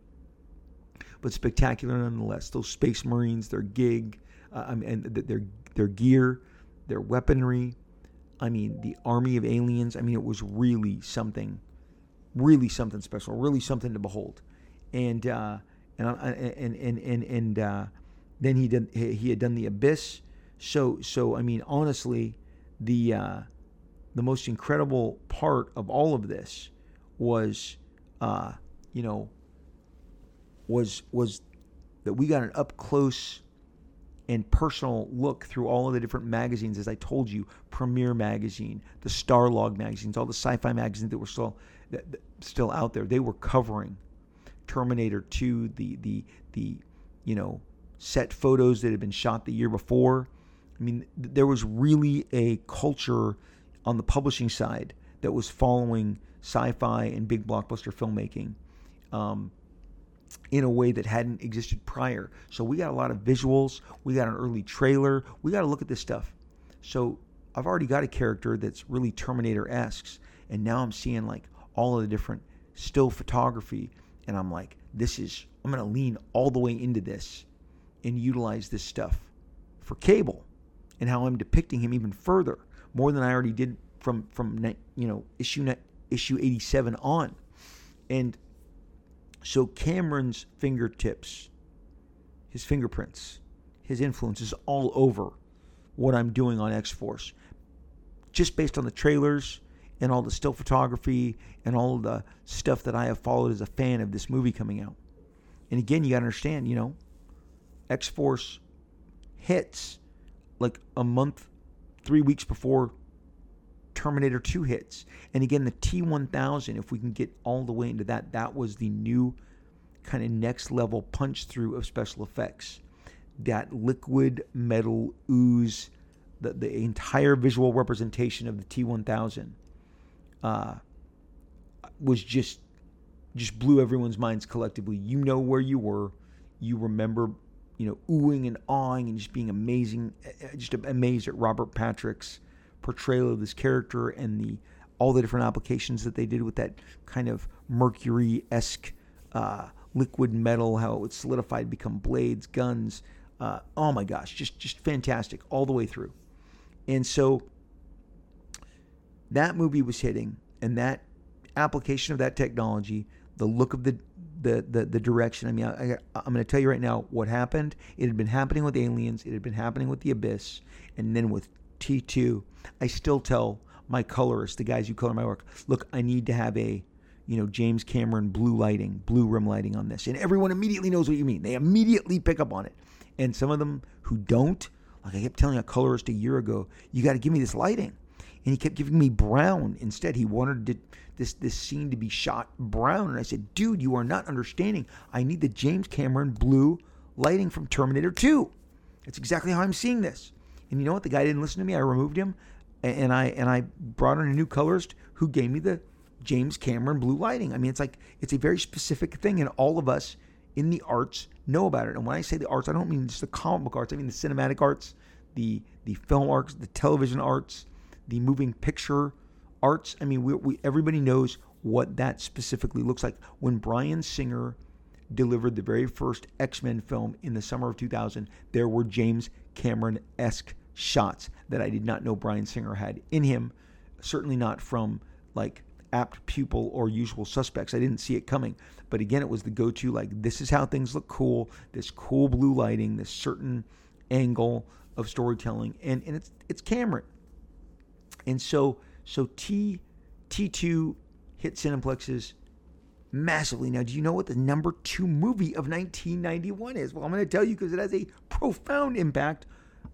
but spectacular nonetheless. Those Space Marines, their gig, uh, and their their gear, their weaponry. I mean, the army of aliens. I mean, it was really something, really something special, really something to behold. And uh, and and and and and uh, then he did he had done the abyss. So so I mean, honestly, the uh, the most incredible part of all of this was, uh, you know, was was that we got an up close and personal look through all of the different magazines, as I told you, Premiere Magazine, the Starlog magazines, all the sci-fi magazines that were still that, that, still out there. They were covering Terminator 2, the the the you know set photos that had been shot the year before. I mean, there was really a culture on the publishing side that was following sci-fi and big blockbuster filmmaking. Um, in a way that hadn't existed prior. So we got a lot of visuals. We got an early trailer. We got to look at this stuff. So I've already got a character that's really Terminator esque, and now I'm seeing like all of the different still photography, and I'm like, this is I'm gonna lean all the way into this and utilize this stuff for cable, and how I'm depicting him even further, more than I already did from from you know issue issue 87 on, and so Cameron's fingertips, his fingerprints, his influence is all over what I'm doing on X Force. Just based on the trailers and all the still photography and all the stuff that I have followed as a fan of this movie coming out. And again, you got to understand, you know, X Force hits like a month, three weeks before Terminator 2 hits. And again, the T 1000, if we can get all the way into that, that was the new kind of next level punch through of special effects that liquid metal ooze, the, the entire visual representation of the T1000 uh, was just just blew everyone's minds collectively. You know where you were. You remember, you know, oohing and awing and just being amazing, eh, eh, just amazed at Robert Patrick's portrayal of this character and the all the different applications that they did with that kind of mercury esque uh, liquid metal, how it would solidify, become blades, guns, uh, oh my gosh, just just fantastic all the way through. And so that movie was hitting, and that application of that technology, the look of the the the, the direction. I mean, I, I, I'm going to tell you right now what happened. It had been happening with Aliens. It had been happening with The Abyss, and then with T2. I still tell my colorists, the guys who color my work, look, I need to have a you know, James Cameron blue lighting, blue rim lighting on this. And everyone immediately knows what you mean. They immediately pick up on it. And some of them who don't, like I kept telling a colorist a year ago, you got to give me this lighting. And he kept giving me brown instead. He wanted to, this this scene to be shot brown. And I said, dude, you are not understanding. I need the James Cameron blue lighting from Terminator 2. That's exactly how I'm seeing this. And you know what? The guy didn't listen to me. I removed him, and I and I brought in a new colorist who gave me the James Cameron blue lighting. I mean, it's like it's a very specific thing, and all of us in the arts know about it. And when I say the arts, I don't mean just the comic book arts. I mean the cinematic arts, the the film arts, the television arts, the moving picture arts. I mean, we, we everybody knows what that specifically looks like. When Bryan Singer delivered the very first X Men film in the summer of 2000, there were James Cameron esque shots that I did not know Bryan Singer had in him. Certainly not from like apt pupil or usual suspects. I didn't see it coming. But again, it was the go to like, this is how things look cool, this cool blue lighting, this certain angle of storytelling. And, and it's, it's Cameron. And so, so T, T2 hit Cineplexes massively. Now, do you know what the number two movie of 1991 is? Well, I'm going to tell you because it has a profound impact.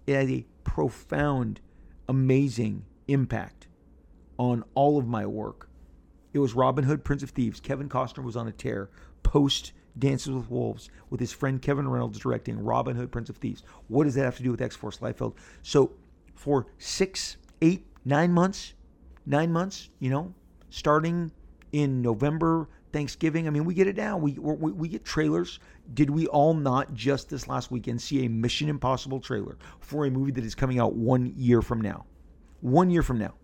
It has a profound, amazing impact on all of my work. It was Robin Hood, Prince of Thieves. Kevin Costner was on a tear post Dances with Wolves with his friend Kevin Reynolds directing Robin Hood, Prince of Thieves. What does that have to do with X Force Liefeld? So for six, eight, nine months, nine months, you know, starting in November, Thanksgiving. I mean, we get it now. We, we we get trailers. Did we all not just this last weekend see a Mission Impossible trailer for a movie that is coming out one year from now? One year from now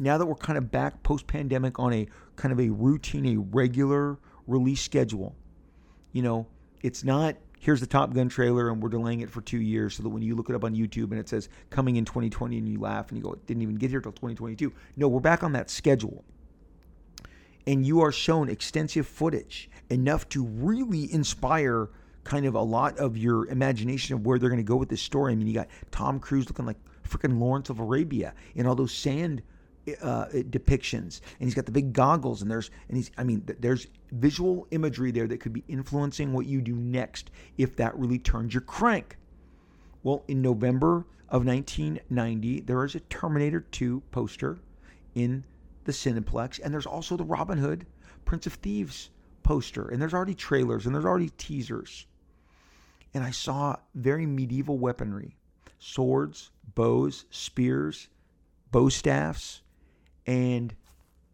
now that we're kind of back post pandemic on a kind of a routine, a regular release schedule, you know, it's not here's the Top Gun trailer and we're delaying it for two years so that when you look it up on YouTube and it says coming in 2020 and you laugh and you go, it didn't even get here till 2022. No, we're back on that schedule. And you are shown extensive footage enough to really inspire kind of a lot of your imagination of where they're going to go with this story. I mean, you got Tom Cruise looking like freaking Lawrence of Arabia in all those sand uh, depictions, and he's got the big goggles, and there's and he's I mean there's visual imagery there that could be influencing what you do next if that really turns your crank. Well, in November of 1990, there is a Terminator 2 poster in the Cineplex, and there's also the Robin Hood Prince of Thieves poster, and there's already trailers and there's already teasers. And I saw very medieval weaponry swords, bows, spears, bow staffs, and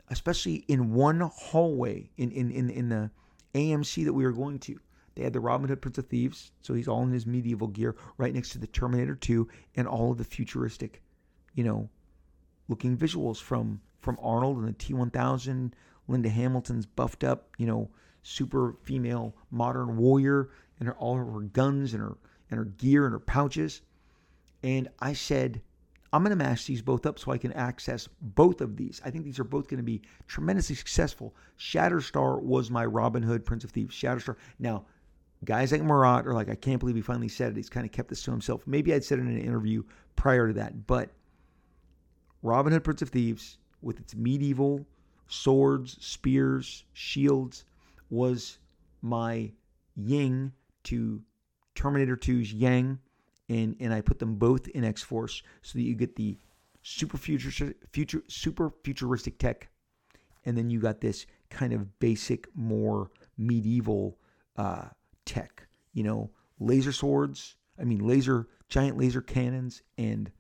especially in one hallway in, in, in, in the AMC that we were going to. They had the Robin Hood Prince of Thieves, so he's all in his medieval gear, right next to the Terminator 2 and all of the futuristic, you know, looking visuals from from Arnold and the T1000. Linda Hamilton's buffed up, you know, super female modern warrior, and her, all her guns and her and her gear and her pouches. And I said, I'm going to mash these both up so I can access both of these. I think these are both going to be tremendously successful. Shatterstar was my Robin Hood Prince of Thieves. Shatterstar. Now, guys like Marat are like, I can't believe he finally said it. He's kind of kept this to himself. Maybe I'd said it in an interview prior to that, but Robin Hood Prince of Thieves, with its medieval swords, spears, shields, was my yin to Terminator 2's Yang, and and I put them both in X Force so that you get the super future, future super futuristic tech, and then you got this kind of basic, more medieval uh, tech. You know, laser swords. I mean, laser giant laser cannons and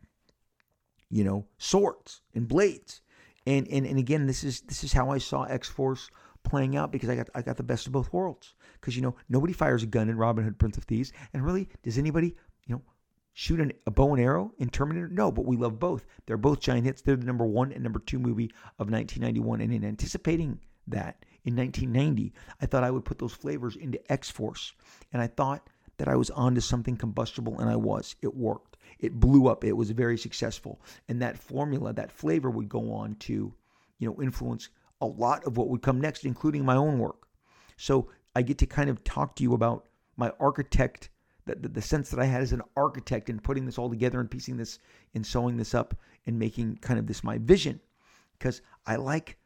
you know swords and blades. And and and again, this is this is how I saw X Force playing out because I got I got the best of both worlds. Because you know nobody fires a gun in Robin Hood Prince of Thieves, and really, does anybody you know shoot an, a bow and arrow in Terminator? No, but we love both. They're both giant hits. They're the number one and number two movie of 1991. And in anticipating that in 1990, I thought I would put those flavors into X Force, and I thought that I was onto something combustible, and I was. It worked. It blew up. It was very successful, and that formula, that flavor, would go on to, you know, influence a lot of what would come next, including my own work. So I get to kind of talk to you about my architect, the, the, the, sense that I had as an architect in putting this all together and piecing this and sewing this up and making kind of this my vision. Because I like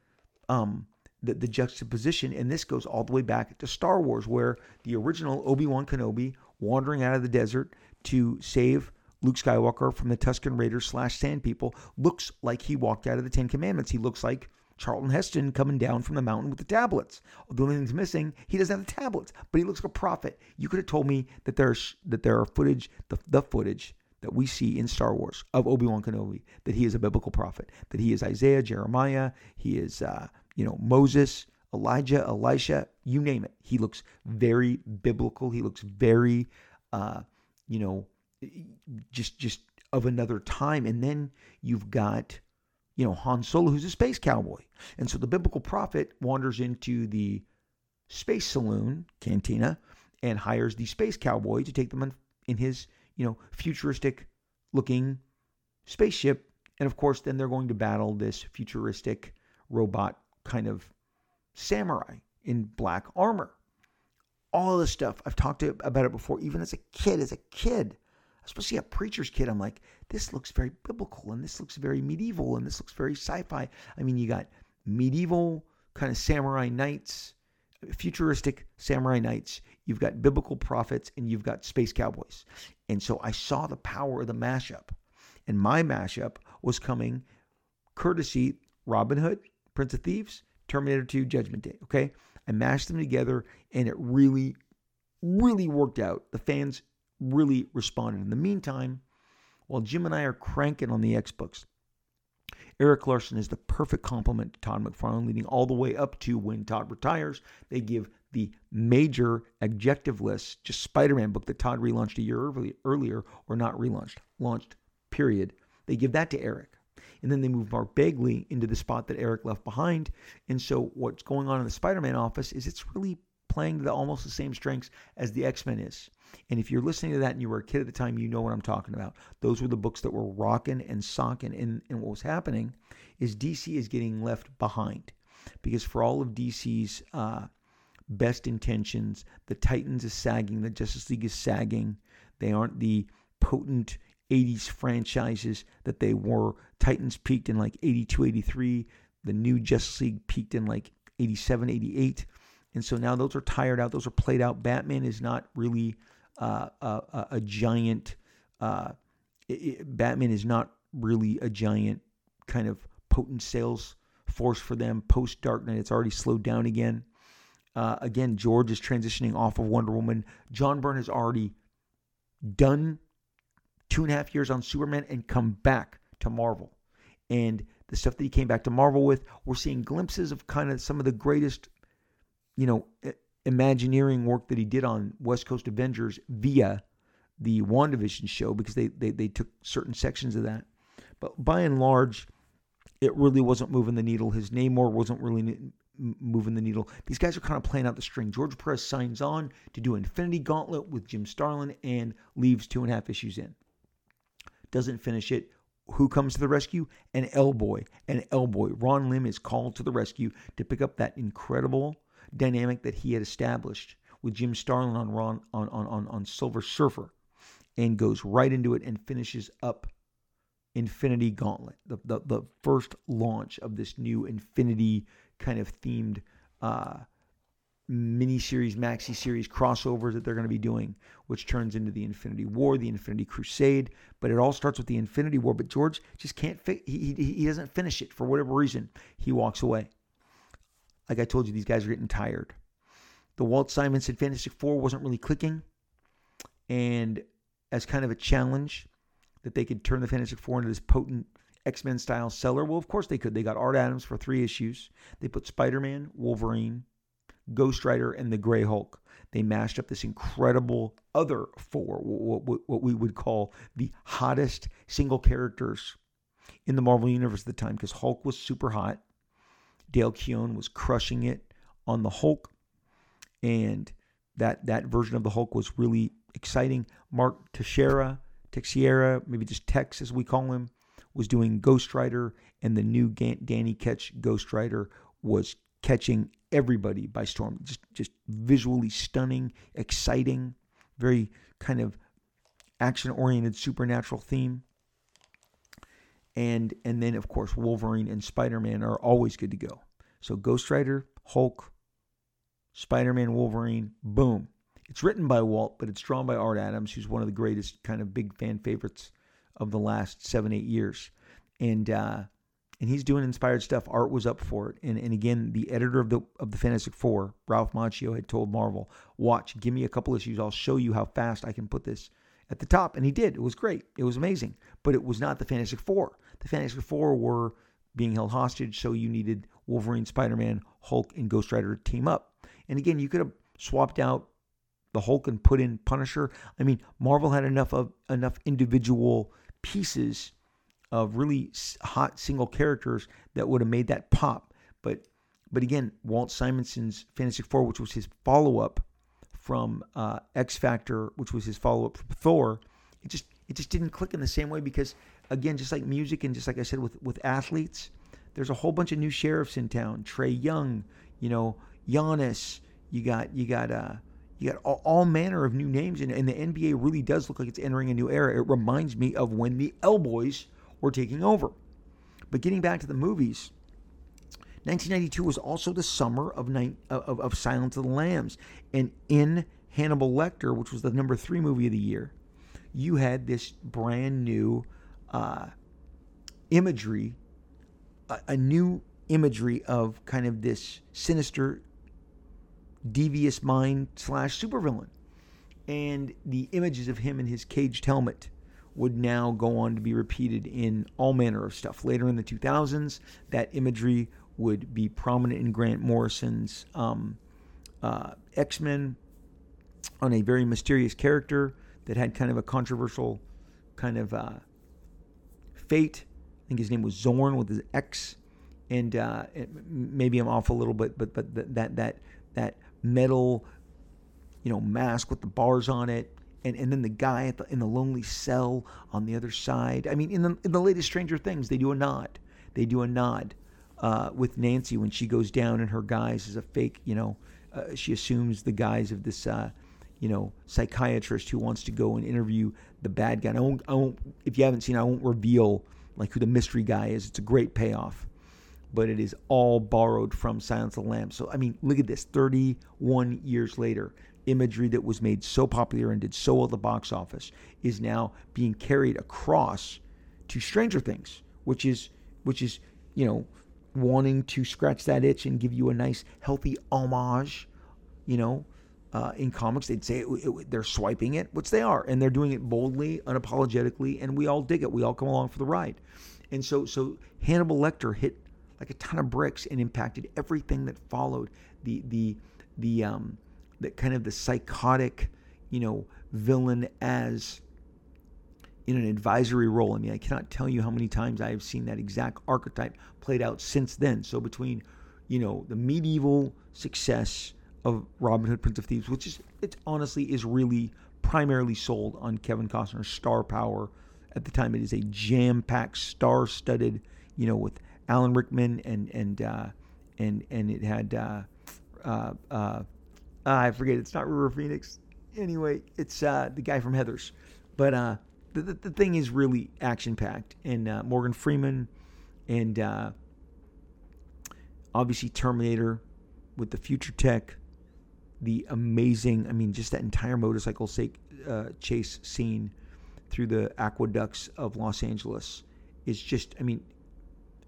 um, the, the juxtaposition, and this goes all the way back to Star Wars, where the original Obi Wan Kenobi wandering out of the desert to save Luke Skywalker from the Tusken Raiders slash Sand People looks like he walked out of the Ten Commandments. He looks like Charlton Heston coming down from the mountain with the tablets. The only thing's missing, he doesn't have the tablets, but he looks like a prophet. You could have told me that there's that there are footage, the, the footage that we see in Star Wars of Obi Wan Kenobi, that he is a biblical prophet, that he is Isaiah, Jeremiah, he is uh, you know Moses, Elijah, Elisha, you name it. He looks very biblical. He looks very, uh, you know, just just of another time. And then you've got you know, Han Solo, who's a space cowboy. And so the biblical prophet wanders into the space saloon, cantina, and hires the space cowboy to take them in, in his, you know, futuristic looking spaceship. And of course, then they're going to battle this futuristic robot kind of samurai in black armor. All this stuff, I've talked about it before, even as a kid. As a kid, especially a preacher's kid, I'm like, this looks very biblical and this looks very medieval and this looks very sci-fi. I mean, you got medieval kind of samurai knights, futuristic samurai knights. You've got biblical prophets and you've got space cowboys. And so I saw the power of the mashup. And my mashup was coming courtesy Robin Hood, Prince of Thieves, Terminator 2, Judgment Day. Okay. I mashed them together and it really, really worked out. The fans really responded. In the meantime, while Jim and I are cranking on the X books, Erik Larsen is the perfect complement to Todd McFarlane, leading all the way up to when Todd retires. They give the major adjective list, just Spider Man book that Todd relaunched a year earlier, or not relaunched, launched, period. They give that to Erik. And then they move Mark Bagley into the spot that Erik left behind. And so what's going on in the Spider Man office is it's really playing to the, almost the same strengths as the X Men is. And if you're listening to that and you were a kid at the time, you know what I'm talking about. Those were the books that were rocking and socking. And, and what was happening is DC is getting left behind because for all of DC's uh, best intentions, the Titans is sagging, the Justice League is sagging. They aren't the potent 80s franchises that they were. Titans peaked in like 82, 83. The new Justice League peaked in like 87, 88. And so now those are tired out. Those are played out. Batman is not really uh, a, a, giant. Uh, it, Batman is not really a giant kind of potent sales force for them post Dark Knight. It's already slowed down again. Uh, again, George is transitioning off of Wonder Woman. John Byrne has already done two and a half years on Superman and come back to Marvel. And the stuff that he came back to Marvel with, we're seeing glimpses of kind of some of the greatest you know, Imagineering work that he did on West Coast Avengers via the WandaVision show because they, they, they took certain sections of that. But by and large, it really wasn't moving the needle. His Namor wasn't really moving the needle. These guys are kind of playing out the string. George Perez signs on to do Infinity Gauntlet with Jim Starlin and leaves two and a half issues in. Doesn't finish it. Who comes to the rescue? An L boy. An L boy. Ron Lim is called to the rescue to pick up that incredible dynamic that he had established with Jim Starlin on Ron on, on, on, on Silver Surfer and goes right into it and finishes up Infinity Gauntlet, the, the, the first launch of this new Infinity kind of themed uh, mini series, maxi series crossovers that they're going to be doing, which turns into the Infinity War, the Infinity Crusade. But it all starts with the Infinity War. But George just can't. He, he he doesn't finish it for whatever reason. He walks away. Like I told you, these guys are getting tired. The Walt Simonson Fantastic Four wasn't really clicking, and as kind of a challenge that they could turn the Fantastic Four into this potent X Men style seller? Well, of course they could. They got Art Adams for three issues. They put Spider Man, Wolverine, Ghost Rider, and the Gray Hulk. They mashed up this incredible other four, what we would call the hottest single characters in the Marvel Universe at the time, because Hulk was super hot. Dale Keown was crushing it on the Hulk, and that that version of the Hulk was really exciting. Mark Texeira, Texeira, maybe just Tex as we call him, was doing Ghost Rider, and the new Danny Ketch Ghost Rider was catching everybody by storm. Just, just visually stunning, exciting, very kind of action-oriented supernatural theme. And and then of course Wolverine and Spider-Man are always good to go. So Ghost Rider, Hulk, Spider-Man, Wolverine, boom. It's written by Walt, but it's drawn by Art Adams, who's one of the greatest kind of big fan favorites of the last seven, eight years. And uh, and he's doing inspired stuff. Art was up for it. And and again, the editor of the of the Fantastic Four, Ralph Macchio, had told Marvel, watch, give me a couple issues. I'll show you how fast I can put this at the top. And he did. It was great. It was amazing. But it was not the Fantastic Four. The Fantastic Four were being held hostage, so you needed Wolverine, Spider-Man, Hulk, and Ghost Rider to team up. And again, you could have swapped out the Hulk and put in Punisher. I mean, Marvel had enough of enough individual pieces of really hot single characters that would have made that pop. But but again, Walt Simonson's Fantastic Four, which was his follow up from uh, X Factor, which was his follow up from Thor, it just it just didn't click in the same way because again, just like music and just like I said with with athletes, there's a whole bunch of new sheriffs in town. Trae Young, you know, Giannis. You got you got uh you got all, all manner of new names, and, and, the NBA really does look like it's entering a new era. It reminds me of when the L Boys were taking over. But getting back to the movies, 1992 was also the summer of, night, of, of Silence of the Lambs. And in Hannibal Lecter, which was the number three movie of the year, you had this brand new uh, imagery, a, a new imagery of kind of this sinister devious mind slash supervillain. And the images of him in his caged helmet would now go on to be repeated in all manner of stuff. Later in the 2000s, that imagery would be prominent in Grant Morrison's um, uh, X Men on a very mysterious character that had kind of a controversial kind of uh, fate. I think his name was Xorn with his X, and uh, maybe I'm off a little bit, but but that that that metal, you know, mask with the bars on it. And, and then the guy the, in the lonely cell on the other side. I mean, in the in the latest Stranger Things, they do a nod. They do a nod uh, with Nancy when she goes down in her guise as a fake. You know, uh, she assumes the guise of this, uh, you know, psychiatrist who wants to go and interview the bad guy. I won't, I won't. If you haven't seen, I won't reveal like who the mystery guy is. It's a great payoff but it is all borrowed from Silence of the Lambs. So, I mean, look at this 31 years later, imagery that was made so popular and did so well at the box office is now being carried across to Stranger Things, which is, which is, you know, wanting to scratch that itch and give you a nice, healthy homage, you know. Uh, in comics, they'd say it, it, they're swiping it, which they are, and they're doing it boldly, unapologetically, and we all dig it. We all come along for the ride. And so, so Hannibal Lecter hit like a ton of bricks and impacted everything that followed. The the the um the kind of the psychotic, you know, villain as in an advisory role. I mean, I cannot tell you how many times I have seen that exact archetype played out since then. So between, you know, the medieval success of Robin Hood, Prince of Thieves, which is it honestly is really primarily sold on Kevin Costner's star power. At the time, it is a jam-packed, star-studded, you know, with Alan Rickman and and uh, and and it had uh, uh, uh, I forget it's not River Phoenix. Anyway, it's uh, the guy from Heathers, but uh, the, the, the thing is really action-packed and uh, Morgan Freeman and uh, obviously Terminator with the future tech the amazing, I mean, just that entire motorcycle uh, chase scene through the aqueducts of Los Angeles is just, I mean,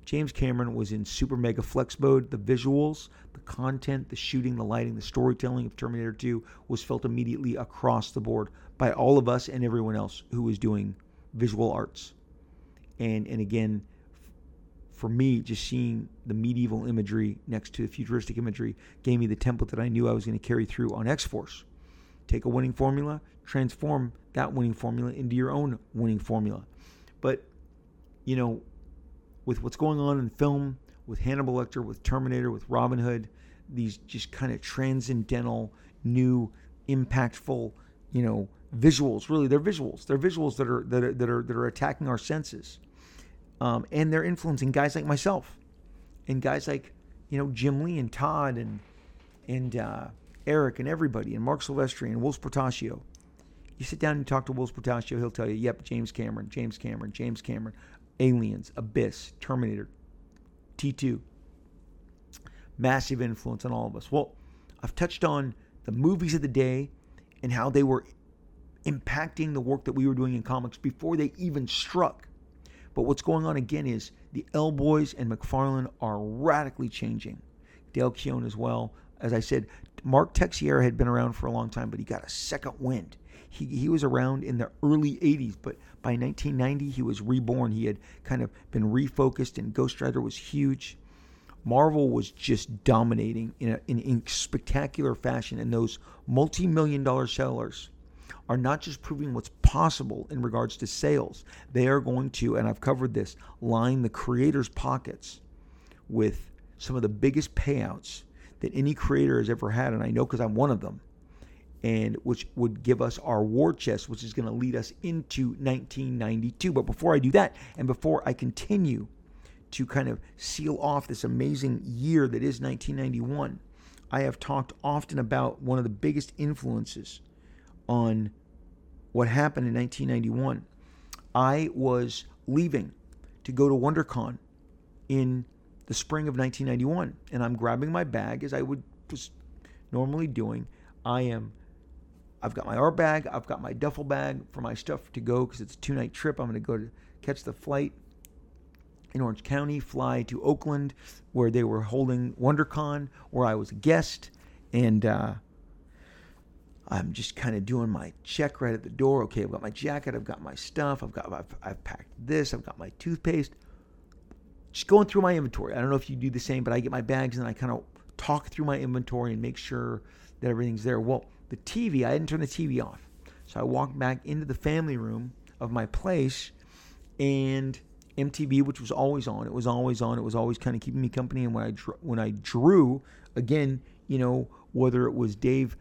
James Cameron was in super mega flex mode. The visuals, the content, the shooting, the lighting, the storytelling of Terminator 2 was felt immediately across the board by all of us and everyone else who was doing visual arts. And and again, for me, just seeing the medieval imagery next to the futuristic imagery gave me the template that I knew I was going to carry through on X Force. Take a winning formula, transform that winning formula into your own winning formula. But, you know, with what's going on in film, with Hannibal Lecter, with Terminator, with Robin Hood, these just kind of transcendental, new, impactful, you know, visuals. Really, they're visuals. They're visuals that are that are that are, that are attacking our senses um, and they're influencing guys like myself and guys like you know Jim Lee and Todd and and uh, Erik and everybody and Marc Silvestri and Whilce Portacio. You sit down and talk to Whilce Portacio, he'll tell you, "Yep, James Cameron, James Cameron, James Cameron, Aliens, Abyss, Terminator, T2." Massive influence on all of us. Well, I've touched on the movies of the day and how they were impacting the work that we were doing in comics before they even struck. But what's going on again is the L Boys and McFarlane are radically changing. Dale Keown as well. As I said, Mark Texeira had been around for a long time, but he got a second wind. He, he was around in the early 80s, but by 1990 he was reborn. He had kind of been refocused, and Ghost Rider was huge. Marvel was just dominating in, a, in, in spectacular fashion, and those multi million dollar sellers are not just proving what's possible in regards to sales, they are going to, and I've covered this, line the creators' pockets with some of the biggest payouts that any creator has ever had. And I know because I'm one of them. And which would give us our war chest, which is going to lead us into 1992. But before I do that, and before I continue to kind of seal off this amazing year that is 1991, I have talked often about one of the biggest influences on what happened in 1991. I was leaving to go to WonderCon in the spring of 1991, and I'm grabbing my bag as I would was normally doing. I am. I've got my art bag. I've got my duffel bag for my stuff to go because it's a two night trip. I'm going to go to catch the flight in Orange County, fly to Oakland, where they were holding WonderCon, where I was a guest, and uh, I'm just kind of doing my check right at the door. Okay, I've got my jacket, I've got my stuff, I've got I've, I've packed this, I've got my toothpaste. Just going through my inventory. I don't know if you do the same, but I get my bags and I kind of talk through my inventory and make sure that everything's there. Well, the TV, I didn't turn the TV off. So I walked back into the family room of my place and MTV, which was always on. It was always on. It was always kind of keeping me company. And when I when I drew, again, you know, whether it was Dave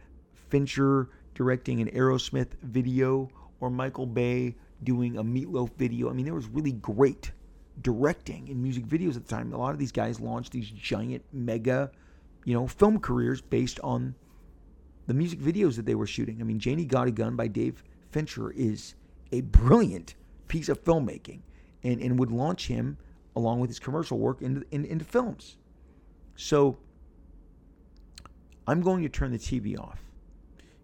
Fincher directing an Aerosmith video or Michael Bay doing a Meatloaf video. I mean, there was really great directing in music videos at the time. A lot of these guys launched these giant, mega, you know, film careers based on the music videos that they were shooting. I mean, Janie Got a Gun by Dave Fincher is a brilliant piece of filmmaking and, and would launch him along with his commercial work into, in, into films. So I'm going to turn the TV off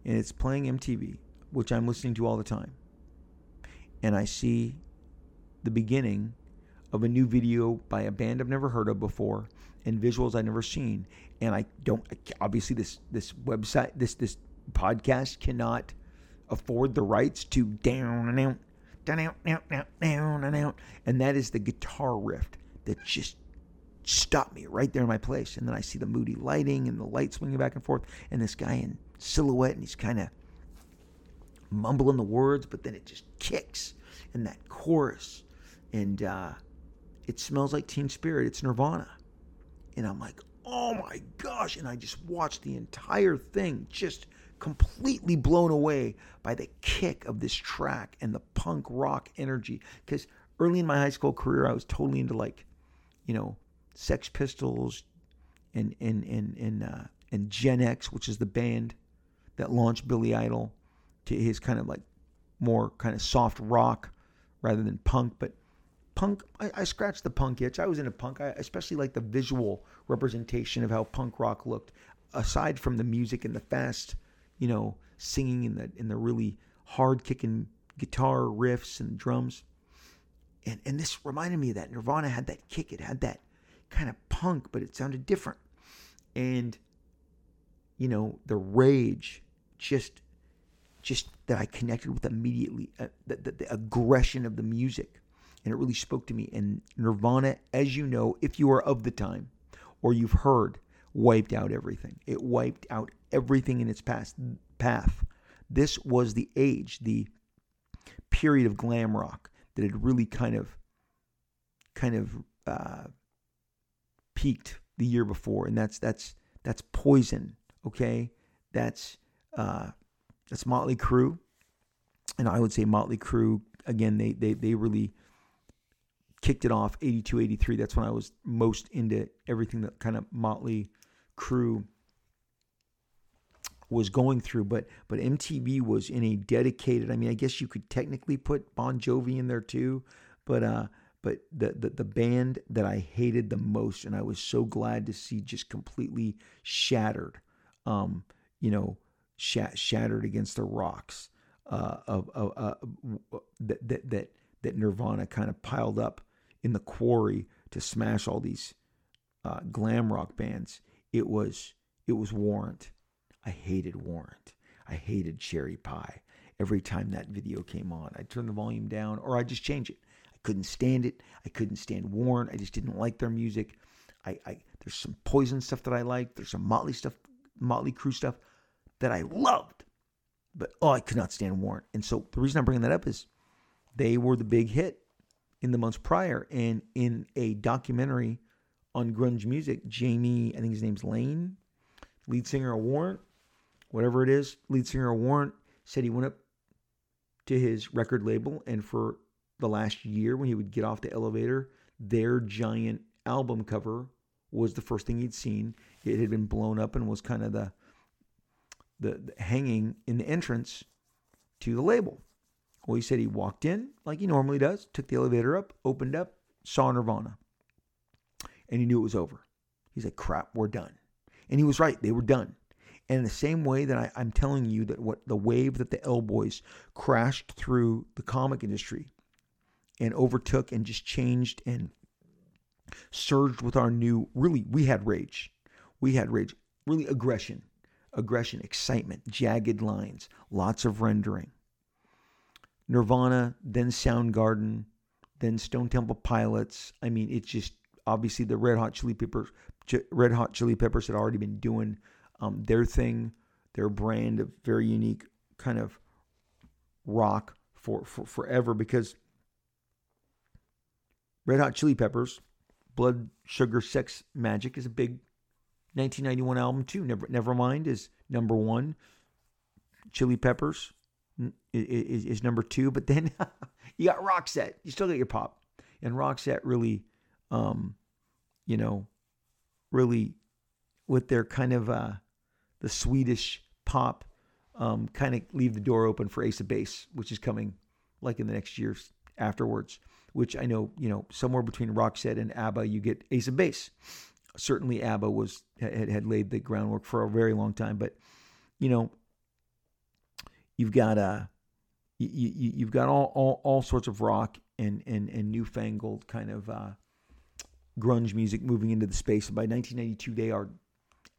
and it's playing MTV, which I'm listening to all the time. And I see the beginning of a new video by a band I've never heard of before and visuals I've never seen. And I don't obviously this this website this this podcast cannot afford the rights to down and out down out down out down and out. And that is the guitar riff that just stopped me right there in my place. And then I see the moody lighting and the light swinging back and forth, and this guy in silhouette and he's kind of mumbling the words, but then it just kicks and that chorus, and uh, it smells like Teen Spirit. It's Nirvana, and I'm like, oh my gosh! And I just watched the entire thing, just completely blown away by the kick of this track and the punk rock energy. Because early in my high school career, I was totally into like, you know, Sex Pistols, and and and and uh, and Gen X, which is the band that launched Billy Idol to his kind of like more kind of soft rock rather than punk. But punk, I, I scratched the punk itch. I was into punk. I especially like the visual representation of how punk rock looked, aside from the music and the fast, you know, singing and the in the really hard kicking guitar riffs and drums. And and this reminded me that Nirvana had that kick. It had that kind of punk, but it sounded different. And you know, the rage just just that I connected with immediately, uh, the, the, the aggression of the music. And it really spoke to me. And Nirvana, as you know, if you are of the time or you've heard, wiped out everything. It wiped out everything in its past path. This was the age, the period of glam rock that had really kind of, kind of uh, peaked the year before, and that's that's that's Poison. Okay, that's uh, that's Motley Crue, and I would say Motley Crue again. They they they really kicked it off 82 83 that's when i was most into everything that kind of motley Crue was going through but but mtv was in a dedicated i mean i guess you could technically put bon jovi in there too but uh but the, the the band that i hated the most and i was so glad to see just completely shattered um you know shattered against the rocks uh, of, of uh, that, that that that Nirvana kind of piled up in the quarry to smash all these uh, glam rock bands. It was it was Warrant. I hated Warrant. I hated Cherry Pie. Every time that video came on, I'd turn the volume down or I'd just change it. I couldn't stand it. I couldn't stand Warrant. I just didn't like their music. I, I there's some Poison stuff that I liked. There's some Motley stuff, Motley Crue stuff that I loved, but oh, I could not stand Warrant. And so the reason I'm bringing that up is they were the big hit in the months prior, and in a documentary on grunge music, Jamie, I think his name's Lane, lead singer of Warrant, whatever it is, lead singer of Warrant, said he went up to his record label, and for the last year, when he would get off the elevator, their giant album cover was the first thing he'd seen. It had been blown up and was kind of the the, the hanging in the entrance to the label. Well, he said he walked in like he normally does, took the elevator up, opened up, saw Nirvana, and he knew it was over. He said, "Crap, we're done." And he was right; they were done. And in the same way that I, I'm telling you that what the wave that the L Boys crashed through the comic industry and overtook and just changed and surged with our new, really, we had rage. We had rage, really aggression aggression, excitement, jagged lines, lots of rendering. Nirvana, then Soundgarden, then Stone Temple Pilots. I mean, it's just obviously the Red Hot Chili Peppers. Red Hot Chili Peppers had already been doing um, their thing, their brand of very unique kind of rock for, for forever because Red Hot Chili Peppers, Blood Sugar Sex Magik is a big 1991 album too. Never Nevermind is number one. Chili Peppers is, is number two. But then you got Roxette. You still got your pop, and Roxette really, um, you know, really with their kind of uh, the Swedish pop, um, kind of leave the door open for Ace of Base, which is coming like in the next years afterwards. Which I know, you know, somewhere between Roxette and ABBA, you get Ace of Base certainly ABBA was had, had laid the groundwork for a very long time. But you know, you've got a uh, you, you, you've got all, all, all sorts of rock and, and, and newfangled kind of uh, grunge music moving into the space. And by 1992, they are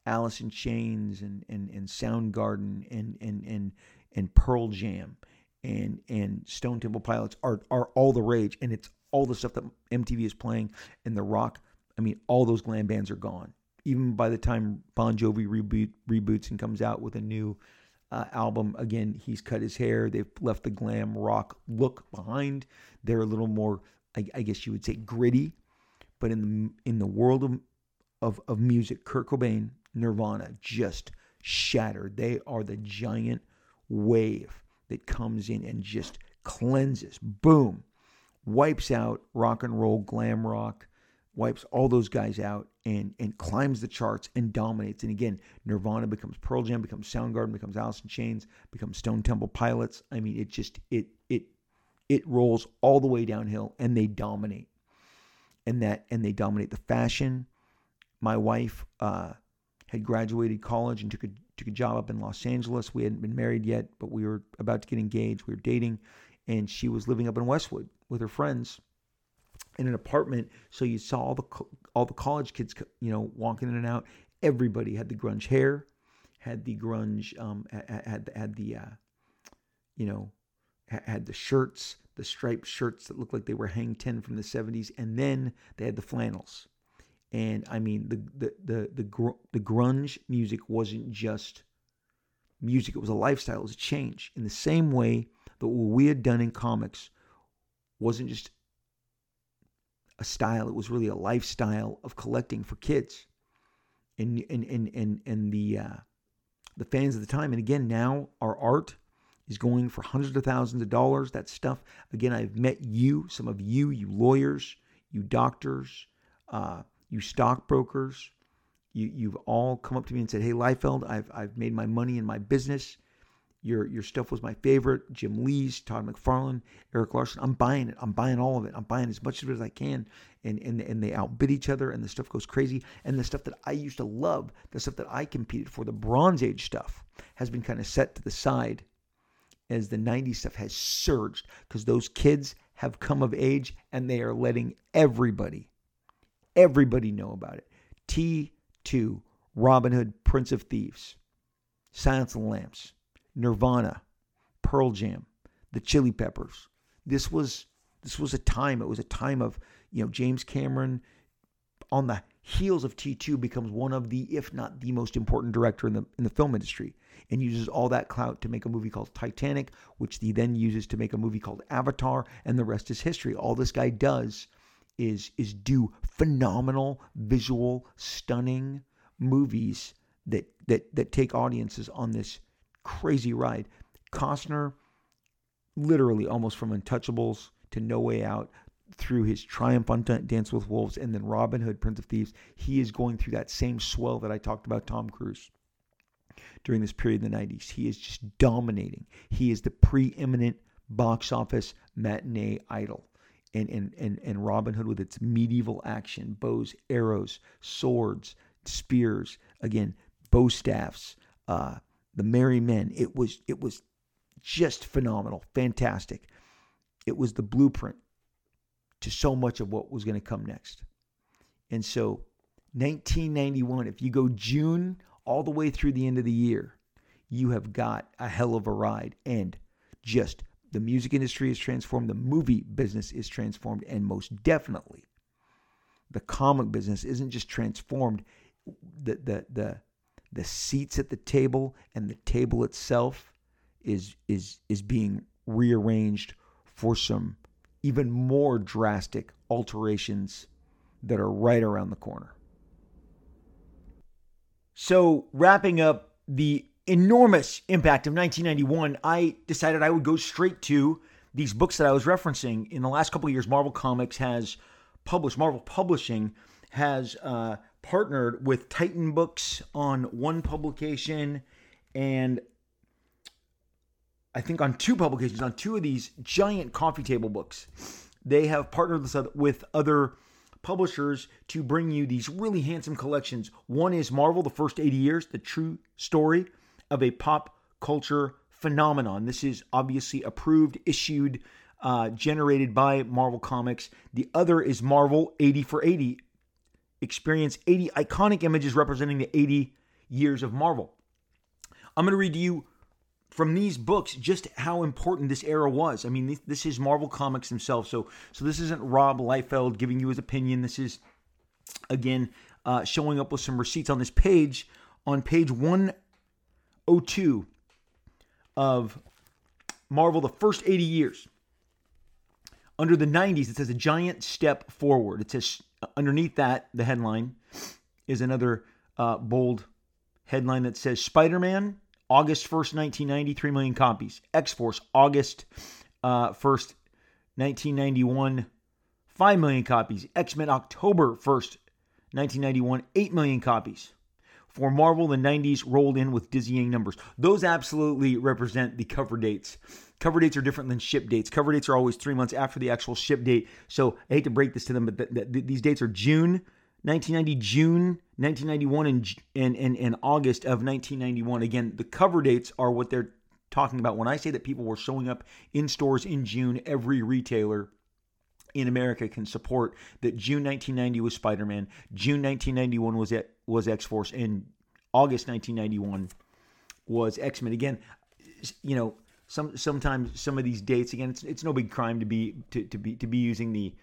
Alice in Chains and, and, and Soundgarden and, and, and, and Pearl Jam and, and Stone Temple Pilots are, are all the rage. And it's all the stuff that MTV is playing and the rock I mean, all those glam bands are gone. Even by the time Bon Jovi reboot, reboots and comes out with a new uh, album. Again, he's cut his hair. They've left the glam rock look behind. They're a little more, I, I guess you would say, gritty. But in the in the world of, of of music, Kurt Cobain, Nirvana, just shattered. They are the giant wave that comes in and just cleanses. Boom, wipes out rock and roll, glam rock, wipes all those guys out and and climbs the charts and dominates. And again, Nirvana becomes Pearl Jam, becomes Soundgarden, becomes Alice in Chains, becomes Stone Temple Pilots. I mean, it just it it it rolls all the way downhill, and they dominate. And that and they dominate the fashion. My wife uh, had graduated college and took a took a job up in Los Angeles. We hadn't been married yet, but we were about to get engaged. We were dating, and she was living up in Westwood with her friends in an apartment. So you saw all the all the college kids, you know, walking in and out. Everybody had the grunge hair, had the grunge, um, had had the, uh, you know, had the shirts, the striped shirts that looked like they were Hang Ten from the '70s, and then they had the flannels. And I mean, the the the the, gr- the grunge music wasn't just music; it was a lifestyle, it was a change. In the same way that what we had done in comics wasn't just a style. It was really a lifestyle of collecting for kids, and and and and, and the uh, the fans of the time. And again, now our art is going for hundreds of thousands of dollars. That stuff. Again, I've met you, some of you, you lawyers, you doctors, uh, you stockbrokers. You you've all come up to me and said, "Hey, Liefeld, I've I've made my money in my business." Your your stuff was my favorite. Jim Lee's, Todd McFarlane, Erik Larsen. I'm buying it. I'm buying all of it. I'm buying as much of it as I can. And and and they outbid each other, and the stuff goes crazy. And the stuff that I used to love, the stuff that I competed for, the Bronze Age stuff, has been kind of set to the side as the 90s stuff has surged because those kids have come of age and they are letting everybody, everybody know about it. T2, Robin Hood, Prince of Thieves, Silence of the Lambs. Nirvana, Pearl Jam, the Chili Peppers. This was this was a time. It was a time of you know James Cameron on the heels of T2 becomes one of the, if not the most important director in the in the film industry, and uses all that clout to make a movie called Titanic, which he then uses to make a movie called Avatar, and the rest is history. All this guy does is is do phenomenal visual, stunning movies that that that take audiences on this crazy ride. Costner, literally almost from Untouchables to No Way Out, through his triumph on Dance with Wolves, and then Robin Hood, Prince of Thieves, he is going through that same swell that I talked about Tom Cruise during this period in the 90s. He is just dominating. He is the preeminent box office matinee idol. And, and, and, and Robin Hood with its medieval action, bows, arrows, swords, spears, again, bow staffs, uh, the Merry Men. It was it was just phenomenal, fantastic. It was the blueprint to so much of what was going to come next. And so 1991, if you go June all the way through the end of the year, you have got a hell of a ride. And just the music industry is transformed, the movie business is transformed, and most definitely the comic business isn't just transformed. The the the the seats at the table and the table itself is is is being rearranged for some even more drastic alterations that are right around the corner. So, wrapping up the enormous impact of 1991, I decided I would go straight to these books that I was referencing. In the last couple of years, Marvel Comics has published, Marvel Publishing has uh, partnered with Titan Books on one publication and I think on two publications, on two of these giant coffee table books. They have partnered with other publishers to bring you these really handsome collections. One is Marvel, the first 80 years, the true story of a pop culture phenomenon. This is obviously approved, issued, uh, generated by Marvel Comics. The other is Marvel 80 for 80, experience 80 iconic images representing the 80 years of Marvel. I'm going to read to you from these books just how important this era was. I mean, this, is Marvel Comics themselves. So, so this isn't Rob Liefeld giving you his opinion. This is, again, uh, showing up with some receipts on this page. On page 102, of Marvel the first 80 years. Under the 90s, it says a giant step forward. It says underneath that, the headline is another uh, bold headline that says Spider Man, August 1st, 1990, 3 million copies. X Force, August uh, 1st, 1991, 5 million copies. X Men, October 1st, 1991, 8 million copies. For Marvel, the 90s rolled in with dizzying numbers. Those absolutely represent the cover dates. Cover dates are different than ship dates. Cover dates are always three months after the actual ship date. So I hate to break this to them, but th- th- these dates are June 1990, June 1991, and, and, and, and August of 1991. Again, the cover dates are what they're talking about. When I say that people were showing up in stores in June, every retailer in America can support that June 1990 was Spider-Man, June 1991 was it was X-Force, and August 1991 was X-Men. Again, you know, some sometimes some of these dates again, it's it's no big crime to be to, to be to be using the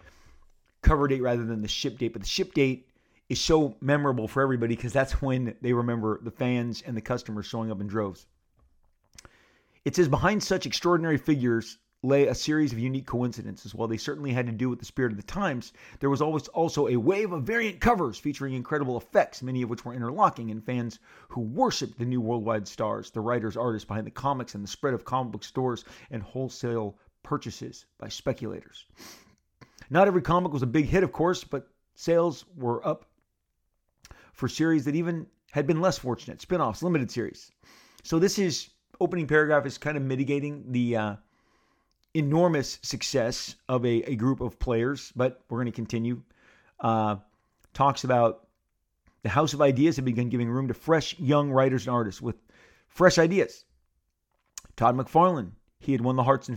cover date rather than the ship date, but the ship date is so memorable for everybody because that's when they remember the fans and the customers showing up in droves. It says behind such extraordinary figures lay a series of unique coincidences. While they certainly had to do with the spirit of the times, there was always also a wave of variant covers featuring incredible effects, many of which were interlocking, and fans who worshiped the new worldwide stars, the writers, artists behind the comics, and the spread of comic book stores and wholesale purchases by speculators. Not every comic was a big hit, of course, but sales were up for series that even had been less fortunate, spin offs, limited series. So this is opening paragraph is kind of mitigating the uh, enormous success of a, a group of players, but we're going to continue. Uh, talks about the House of Ideas have begun giving room to fresh young writers and artists with fresh ideas. Todd McFarlane, he had won the hearts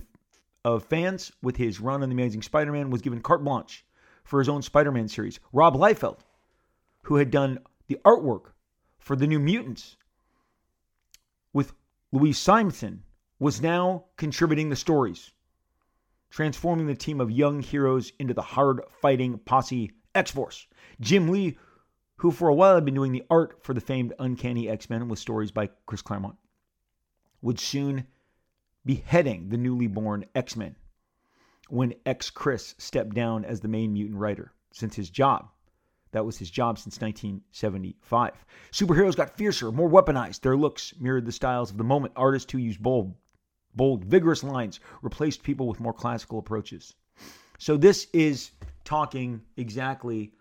of fans with his run on The Amazing Spider Man, was given carte blanche for his own Spider Man series. Rob Liefeld, who had done the artwork for The New Mutants with Louise Simonson, was now contributing the stories transforming the team of young heroes into the hard fighting posse X Force. Jim Lee, who for a while had been doing the art for the famed Uncanny X Men with stories by Chris Claremont, would soon be heading the newly born X Men when X Chris stepped down as the main mutant writer, since his job. That was his job since 1975. Superheroes got fiercer, more weaponized. Their looks mirrored the styles of the moment. Artists who used bold, bold, vigorous lines replaced people with more classical approaches. So this is talking exactly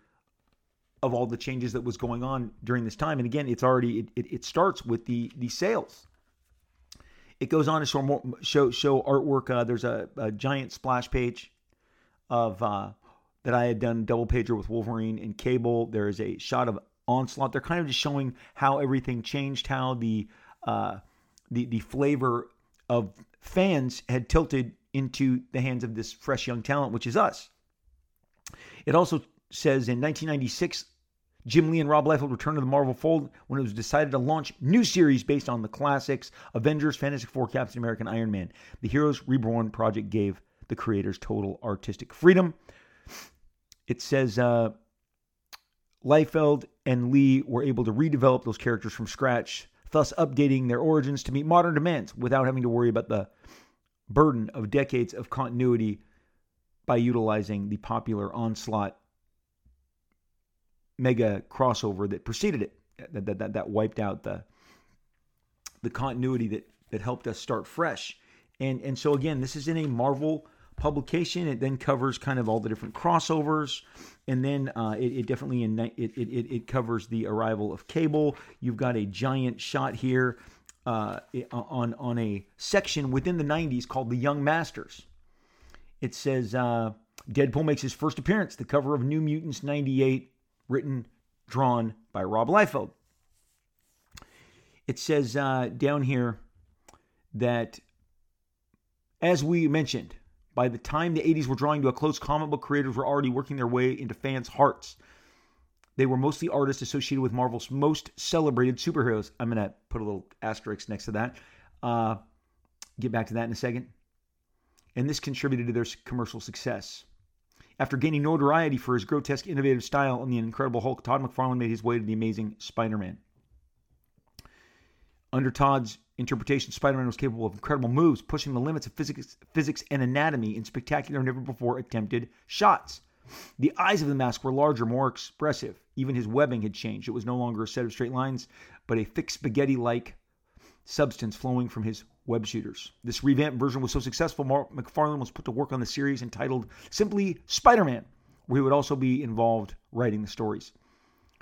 of all the changes that was going on during this time. And again, it's already it, it, it starts with the the sales. It goes on to show more, show show artwork. Uh, there's a, a, giant splash page of uh, that I had done double pager with Wolverine and Cable. There is a shot of Onslaught. They're kind of just showing how everything changed, how the uh, the the flavor of fans had tilted into the hands of this fresh young talent, which is us. It also says in 1996, Jim Lee and Rob Liefeld returned to the Marvel fold when it was decided to launch new series based on the classics Avengers, Fantastic Four, Captain America, and Iron Man. The Heroes Reborn project gave the creators total artistic freedom. It says uh, Liefeld and Lee were able to redevelop those characters from scratch thus updating their origins to meet modern demands without having to worry about the burden of decades of continuity by utilizing the popular onslaught mega crossover that preceded it that, that, that, that wiped out the the continuity that that helped us start fresh. And and so again this is in a marvel publication. It then covers kind of all the different crossovers, and then uh, it, it, definitely in, it, it, it covers the arrival of Cable. You've got a giant shot here uh, on on a section within the '90s called the Young Masters. It says uh, Deadpool makes his first appearance. The cover of New Mutants '98, written drawn by Rob Liefeld. It says uh, down here that, as we mentioned, by the time the 80s were drawing to a close, comic book creators were already working their way into fans' hearts. They were mostly artists associated with Marvel's most celebrated superheroes. I'm going to put a little asterisk next to that. Uh, get back to that in a second. And this contributed to their commercial success. After gaining notoriety for his grotesque, innovative style on The Incredible Hulk, Todd McFarlane made his way to The Amazing Spider Man. Under Todd's interpretation, Spider Man was capable of incredible moves, pushing the limits of physics, physics and anatomy in spectacular, never before attempted shots. The eyes of the mask were larger, more expressive. Even his webbing had changed. It was no longer a set of straight lines, but a thick spaghetti like substance flowing from his web shooters. This revamped version was so successful, Mark McFarlane was put to work on the series entitled simply Spider Man, where he would also be involved writing the stories.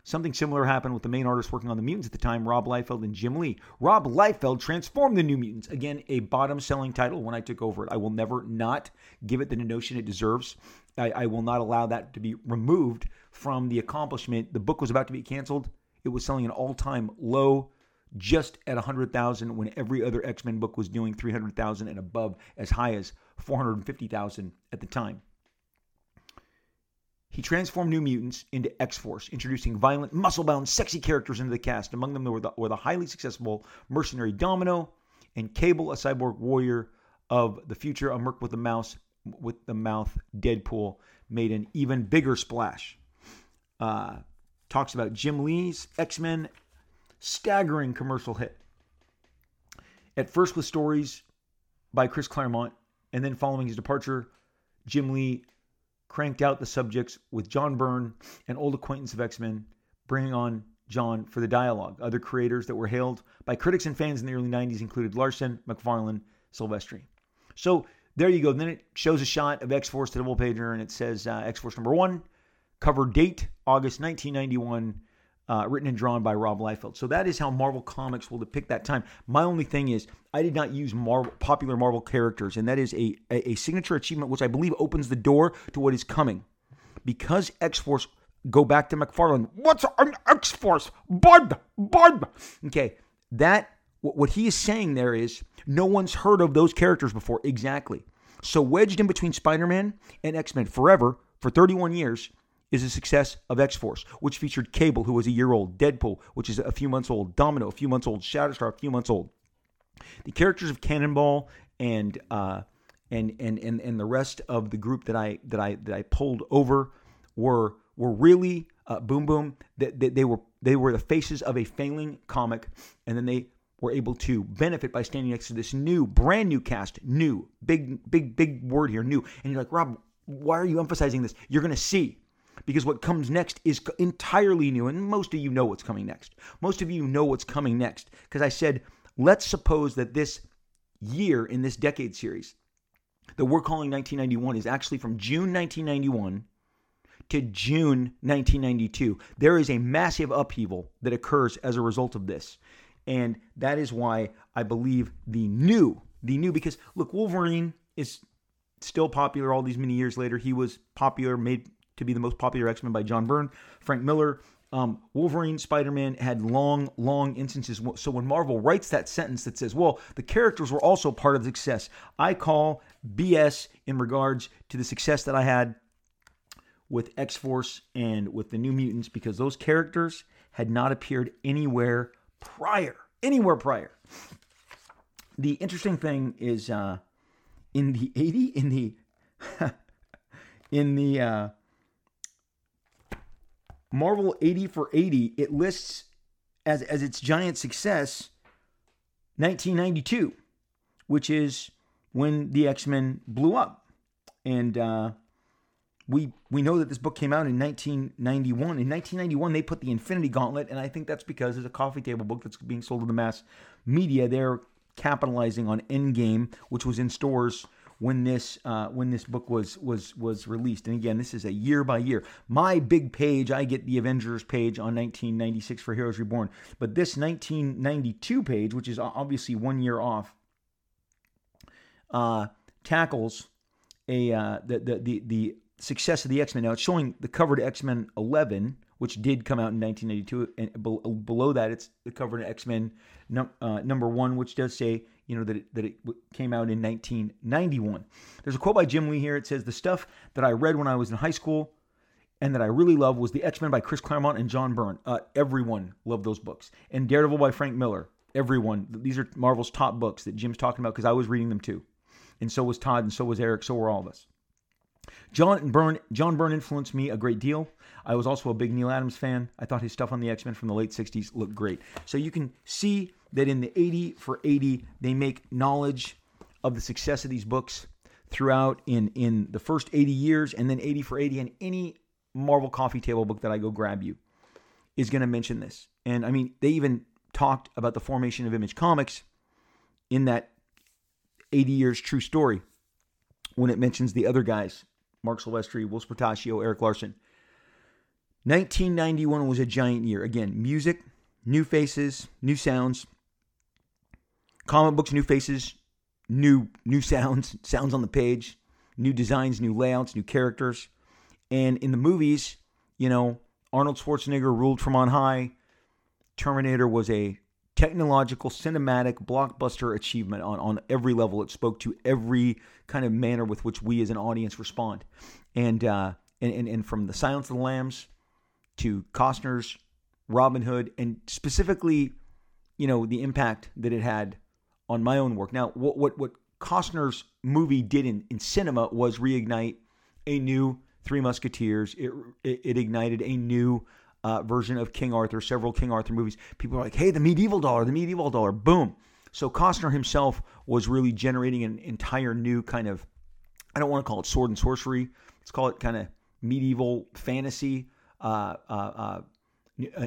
Something similar happened with the main artists working on the mutants at the time, Rob Liefeld and Jim Lee. Rob Liefeld transformed the New Mutants. Again, a bottom selling title when I took over it. I will never not give it the notion it deserves. I, I will not allow that to be removed from the accomplishment. The book was about to be canceled. It was selling an all time low just at 100,000 when every other X-Men book was doing 300,000 and above as high as 450,000 at the time. He transformed New Mutants into X-Force, introducing violent, muscle-bound, sexy characters into the cast. Among them were the, were the highly successful mercenary Domino and Cable, a cyborg warrior of the future, a merc with the mouse with the mouth Deadpool made an even bigger splash. Uh, talks about Jim Lee's X-Men staggering commercial hit. At first with stories by Chris Claremont, and then following his departure, Jim Lee cranked out the subjects with John Byrne, an old acquaintance of X Men, bringing on John for the dialogue. Other creators that were hailed by critics and fans in the early 90s included Larsen, McFarlane, Silvestri. So there you go. Then it shows a shot of X Force to double pager, and it says uh, X Force number one, cover date August 1991 uh, written and drawn by Rob Liefeld. So that is how Marvel Comics will depict that time. My only thing is, I did not use Marvel, popular Marvel characters, and that is a, a, a signature achievement which I believe opens the door to what is coming. Because X Force, go back to McFarlane. What's an X Force? Bud! Bud! Okay, that, what he is saying there is, no one's heard of those characters before. Exactly. So wedged in between Spider Man and X Men forever for 31 years is the success of X Force, which featured Cable, who was a year old, Deadpool, which is a few months old, Domino, a few months old, Shatterstar, a few months old. The characters of Cannonball and uh, and and and and the rest of the group that I that I that I pulled over were were really uh, boom boom. That they, they were they were the faces of a failing comic, and then they were able to benefit by standing next to this new, brand new cast, new, big, big, big word here, new. And you're like, Rob, why are you emphasizing this? You're going to see because what comes next is entirely new. And most of you know what's coming next. Most of you know what's coming next because I said, let's suppose that this year in this decade series that we're calling 1991 is actually from June 1991 to June 1992. There is a massive upheaval that occurs as a result of this. And that is why I believe the new, the new, because look, Wolverine is still popular all these many years later. He was popular, made to be the most popular X Men by John Byrne, Frank Miller. Um, Wolverine, Spider Man had long, long instances. So when Marvel writes that sentence that says, well, the characters were also part of the success, I call BS in regards to the success that I had with X Force and with the New Mutants because those characters had not appeared anywhere prior. Anywhere prior. The interesting thing is uh, in the 80, in the. in the uh, Marvel 80 for 80, it lists as, as its giant success 1992, which is when the X Men blew up. And uh, we we know that this book came out in 1991. In 1991, they put the Infinity Gauntlet, and I think that's because it's a coffee table book that's being sold to the mass media. They're capitalizing on Endgame, which was in stores when this uh, when this book was was was released. And again, this is a year by year. My big page, I get the Avengers page on 1996 for Heroes Reborn, but this 1992 page, which is obviously one year off, uh, tackles a uh, the, the the the success of the X Men. Now it's showing the cover to X Men 11 which did come out in 1992. And below that, it's the cover to X Men num- uh, number one, which does say you know that it, that it came out in 1991. There's a quote by Jim Lee here. It says, "The stuff that I read when I was in high school." And that I really love was the X Men by Chris Claremont and John Byrne. Uh, everyone loved those books. And Daredevil by Frank Miller. Everyone. These are Marvel's top books that Jim's talking about because I was reading them too. And so was Todd, and so was Erik, so were all of us. John Byrne, John Byrne influenced me a great deal. I was also a big Neal Adams fan. I thought his stuff on the X Men from the late 60s looked great. So you can see that in the 80 for 80, they make knowledge of the success of these books throughout in, in the first 80 years, and then 80 for 80, and any Marvel coffee table book that I go grab you is going to mention this. And I mean, they even talked about the formation of Image Comics in that 80 years true story when it mentions the other guys Marc Silvestri, Whilce Portacio, Erik Larsen. 1991 was a giant year. Again, music, new faces, new sounds, comic books, new faces, new new sounds, sounds on the page, new designs, new layouts, new characters. And in the movies, you know, Arnold Schwarzenegger ruled from on high. Terminator was a technological, cinematic, blockbuster achievement on, on every level. It spoke to every kind of manner with which we as an audience respond. And, uh, and, and, and from the Silence of the Lambs to Costner's Robin Hood, and specifically, you know, the impact that it had on my own work. Now, what, what, what Costner's movie did in, in cinema was reignite a new Three Musketeers. It, it, it ignited a new uh, version of King Arthur, several King Arthur movies. People are like, hey, the medieval dollar, the medieval dollar, boom. So Costner himself was really generating an entire new kind of, I don't want to call it sword and sorcery. Let's call it kind of medieval fantasy, uh, uh, uh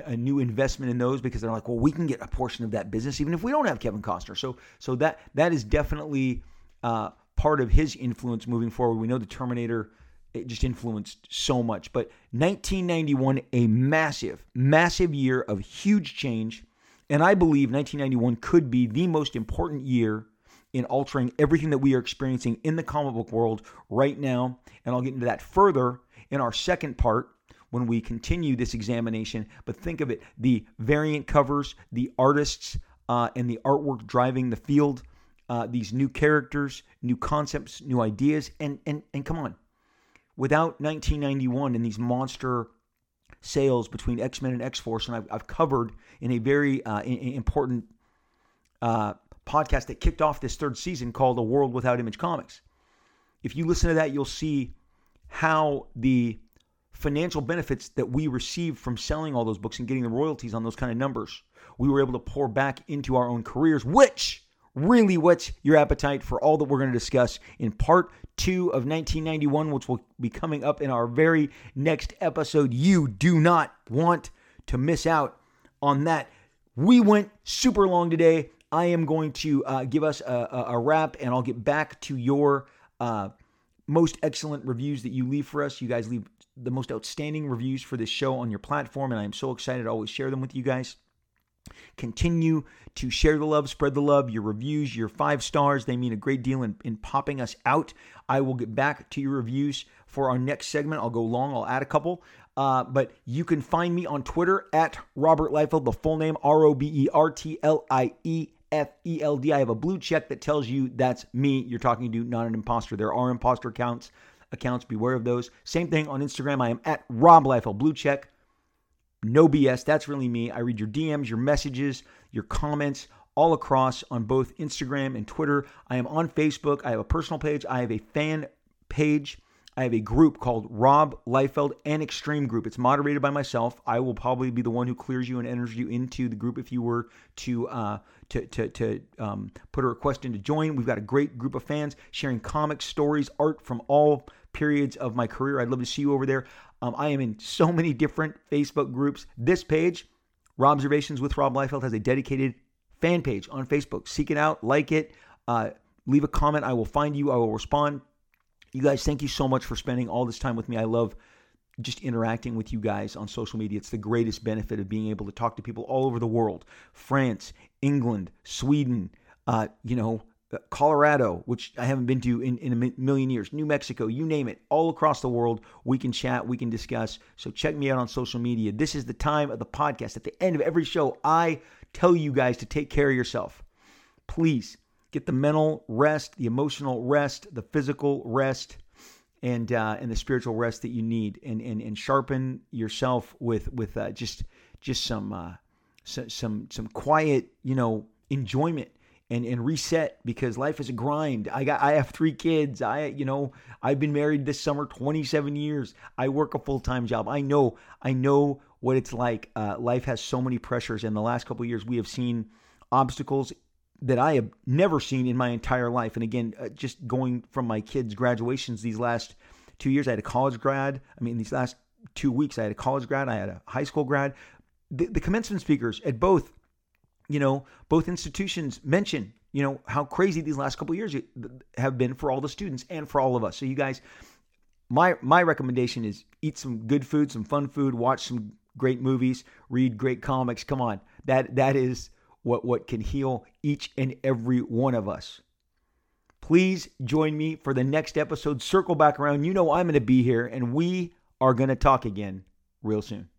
a, new investment in those because they're like, well, we can get a portion of that business even if we don't have Kevin Costner. So, so that that is definitely uh, part of his influence moving forward. We know the Terminator it just influenced so much. But 1991, a massive, massive year of huge change. And I believe 1991 could be the most important year in altering everything that we are experiencing in the comic book world right now. And I'll get into that further in our second part when we continue this examination. But think of it the variant covers, the artists, uh, and the artwork driving the field, uh, these new characters, new concepts, new ideas. And, and, and come on, without 1991 and these monster sales between X Men and X Force, and I've, I've, covered in a very uh, important uh, podcast that kicked off this third season called A World Without Image Comics. If you listen to that, you'll see how the financial benefits that we received from selling all those books and getting the royalties on those kind of numbers, we were able to pour back into our own careers, which really whets your appetite for all that we're going to discuss in part two of 1991, which will be coming up in our very next episode. You do not want to miss out on that. We went super long today. I am going to uh, give us a, a, wrap, and I'll get back to your uh, most excellent reviews that you leave for us. You guys leave the most outstanding reviews for this show on your platform, and I'm so excited to always share them with you guys. Continue to share the love, spread the love. Your reviews, your five stars, they mean a great deal in, in popping us out. I will get back to your reviews for our next segment. I'll go long, I'll add a couple. Uh, but you can find me on Twitter at Robert Liefeld, the full name R O B E R T L I E F E L D. I have a blue check that tells you that's me. You're talking to, not an imposter. There are imposter accounts. Accounts, beware of those. Same thing on Instagram. I am at Rob Liefeld, blue check. No BS. That's really me. I read your DMs, your messages, your comments all across on both Instagram and Twitter. I am on Facebook. I have a personal page. I have a fan page. I have a group called Rob Liefeld and Extreme Group. It's moderated by myself. I will probably be the one who clears you and enters you into the group if you were to uh, to to, to um, put a request in to join. We've got a great group of fans sharing comics, stories, art from all periods of my career. I'd love to see you over there. Um, I am in so many different Facebook groups. This page, Robservations with Rob Liefeld, has a dedicated fan page on Facebook. Seek it out, like it, uh, leave a comment. I will find you. I will respond. You guys, thank you so much for spending all this time with me. I love just interacting with you guys on social media. It's the greatest benefit of being able to talk to people all over the world France, England, Sweden, uh, you know, Colorado, which I haven't been to in, in a million years, New Mexico, you name it, all across the world. We can chat, we can discuss. So check me out on social media. This is the time of the podcast. At the end of every show, I tell you guys to take care of yourself. Please get the mental rest, the emotional rest, the physical rest, and uh, and the spiritual rest that you need, and and and sharpen yourself with with uh, just just some uh, some some quiet, you know, enjoyment and and reset because life is a grind. I got I have three kids. I you know I've been married this summer 27 years. I work a full time job. I know I know what it's like. Uh, life has so many pressures. In the last couple years, we have seen obstacles that I have never seen in my entire life. And again, uh, just going from my kids' graduations these last two years, I had a college grad. I mean, these last two weeks, I had a college grad. I had a high school grad. The, the commencement speakers at both you know, both institutions mention, you know, how crazy these last couple years have been for all the students and for all of us. So you guys, my my recommendation is eat some good food, some fun food, watch some great movies, read great comics. Come on. That that is what what can heal each and every one of us. Please join me for the next episode. Circle back around. You know I'm going to be here and we are going to talk again real soon.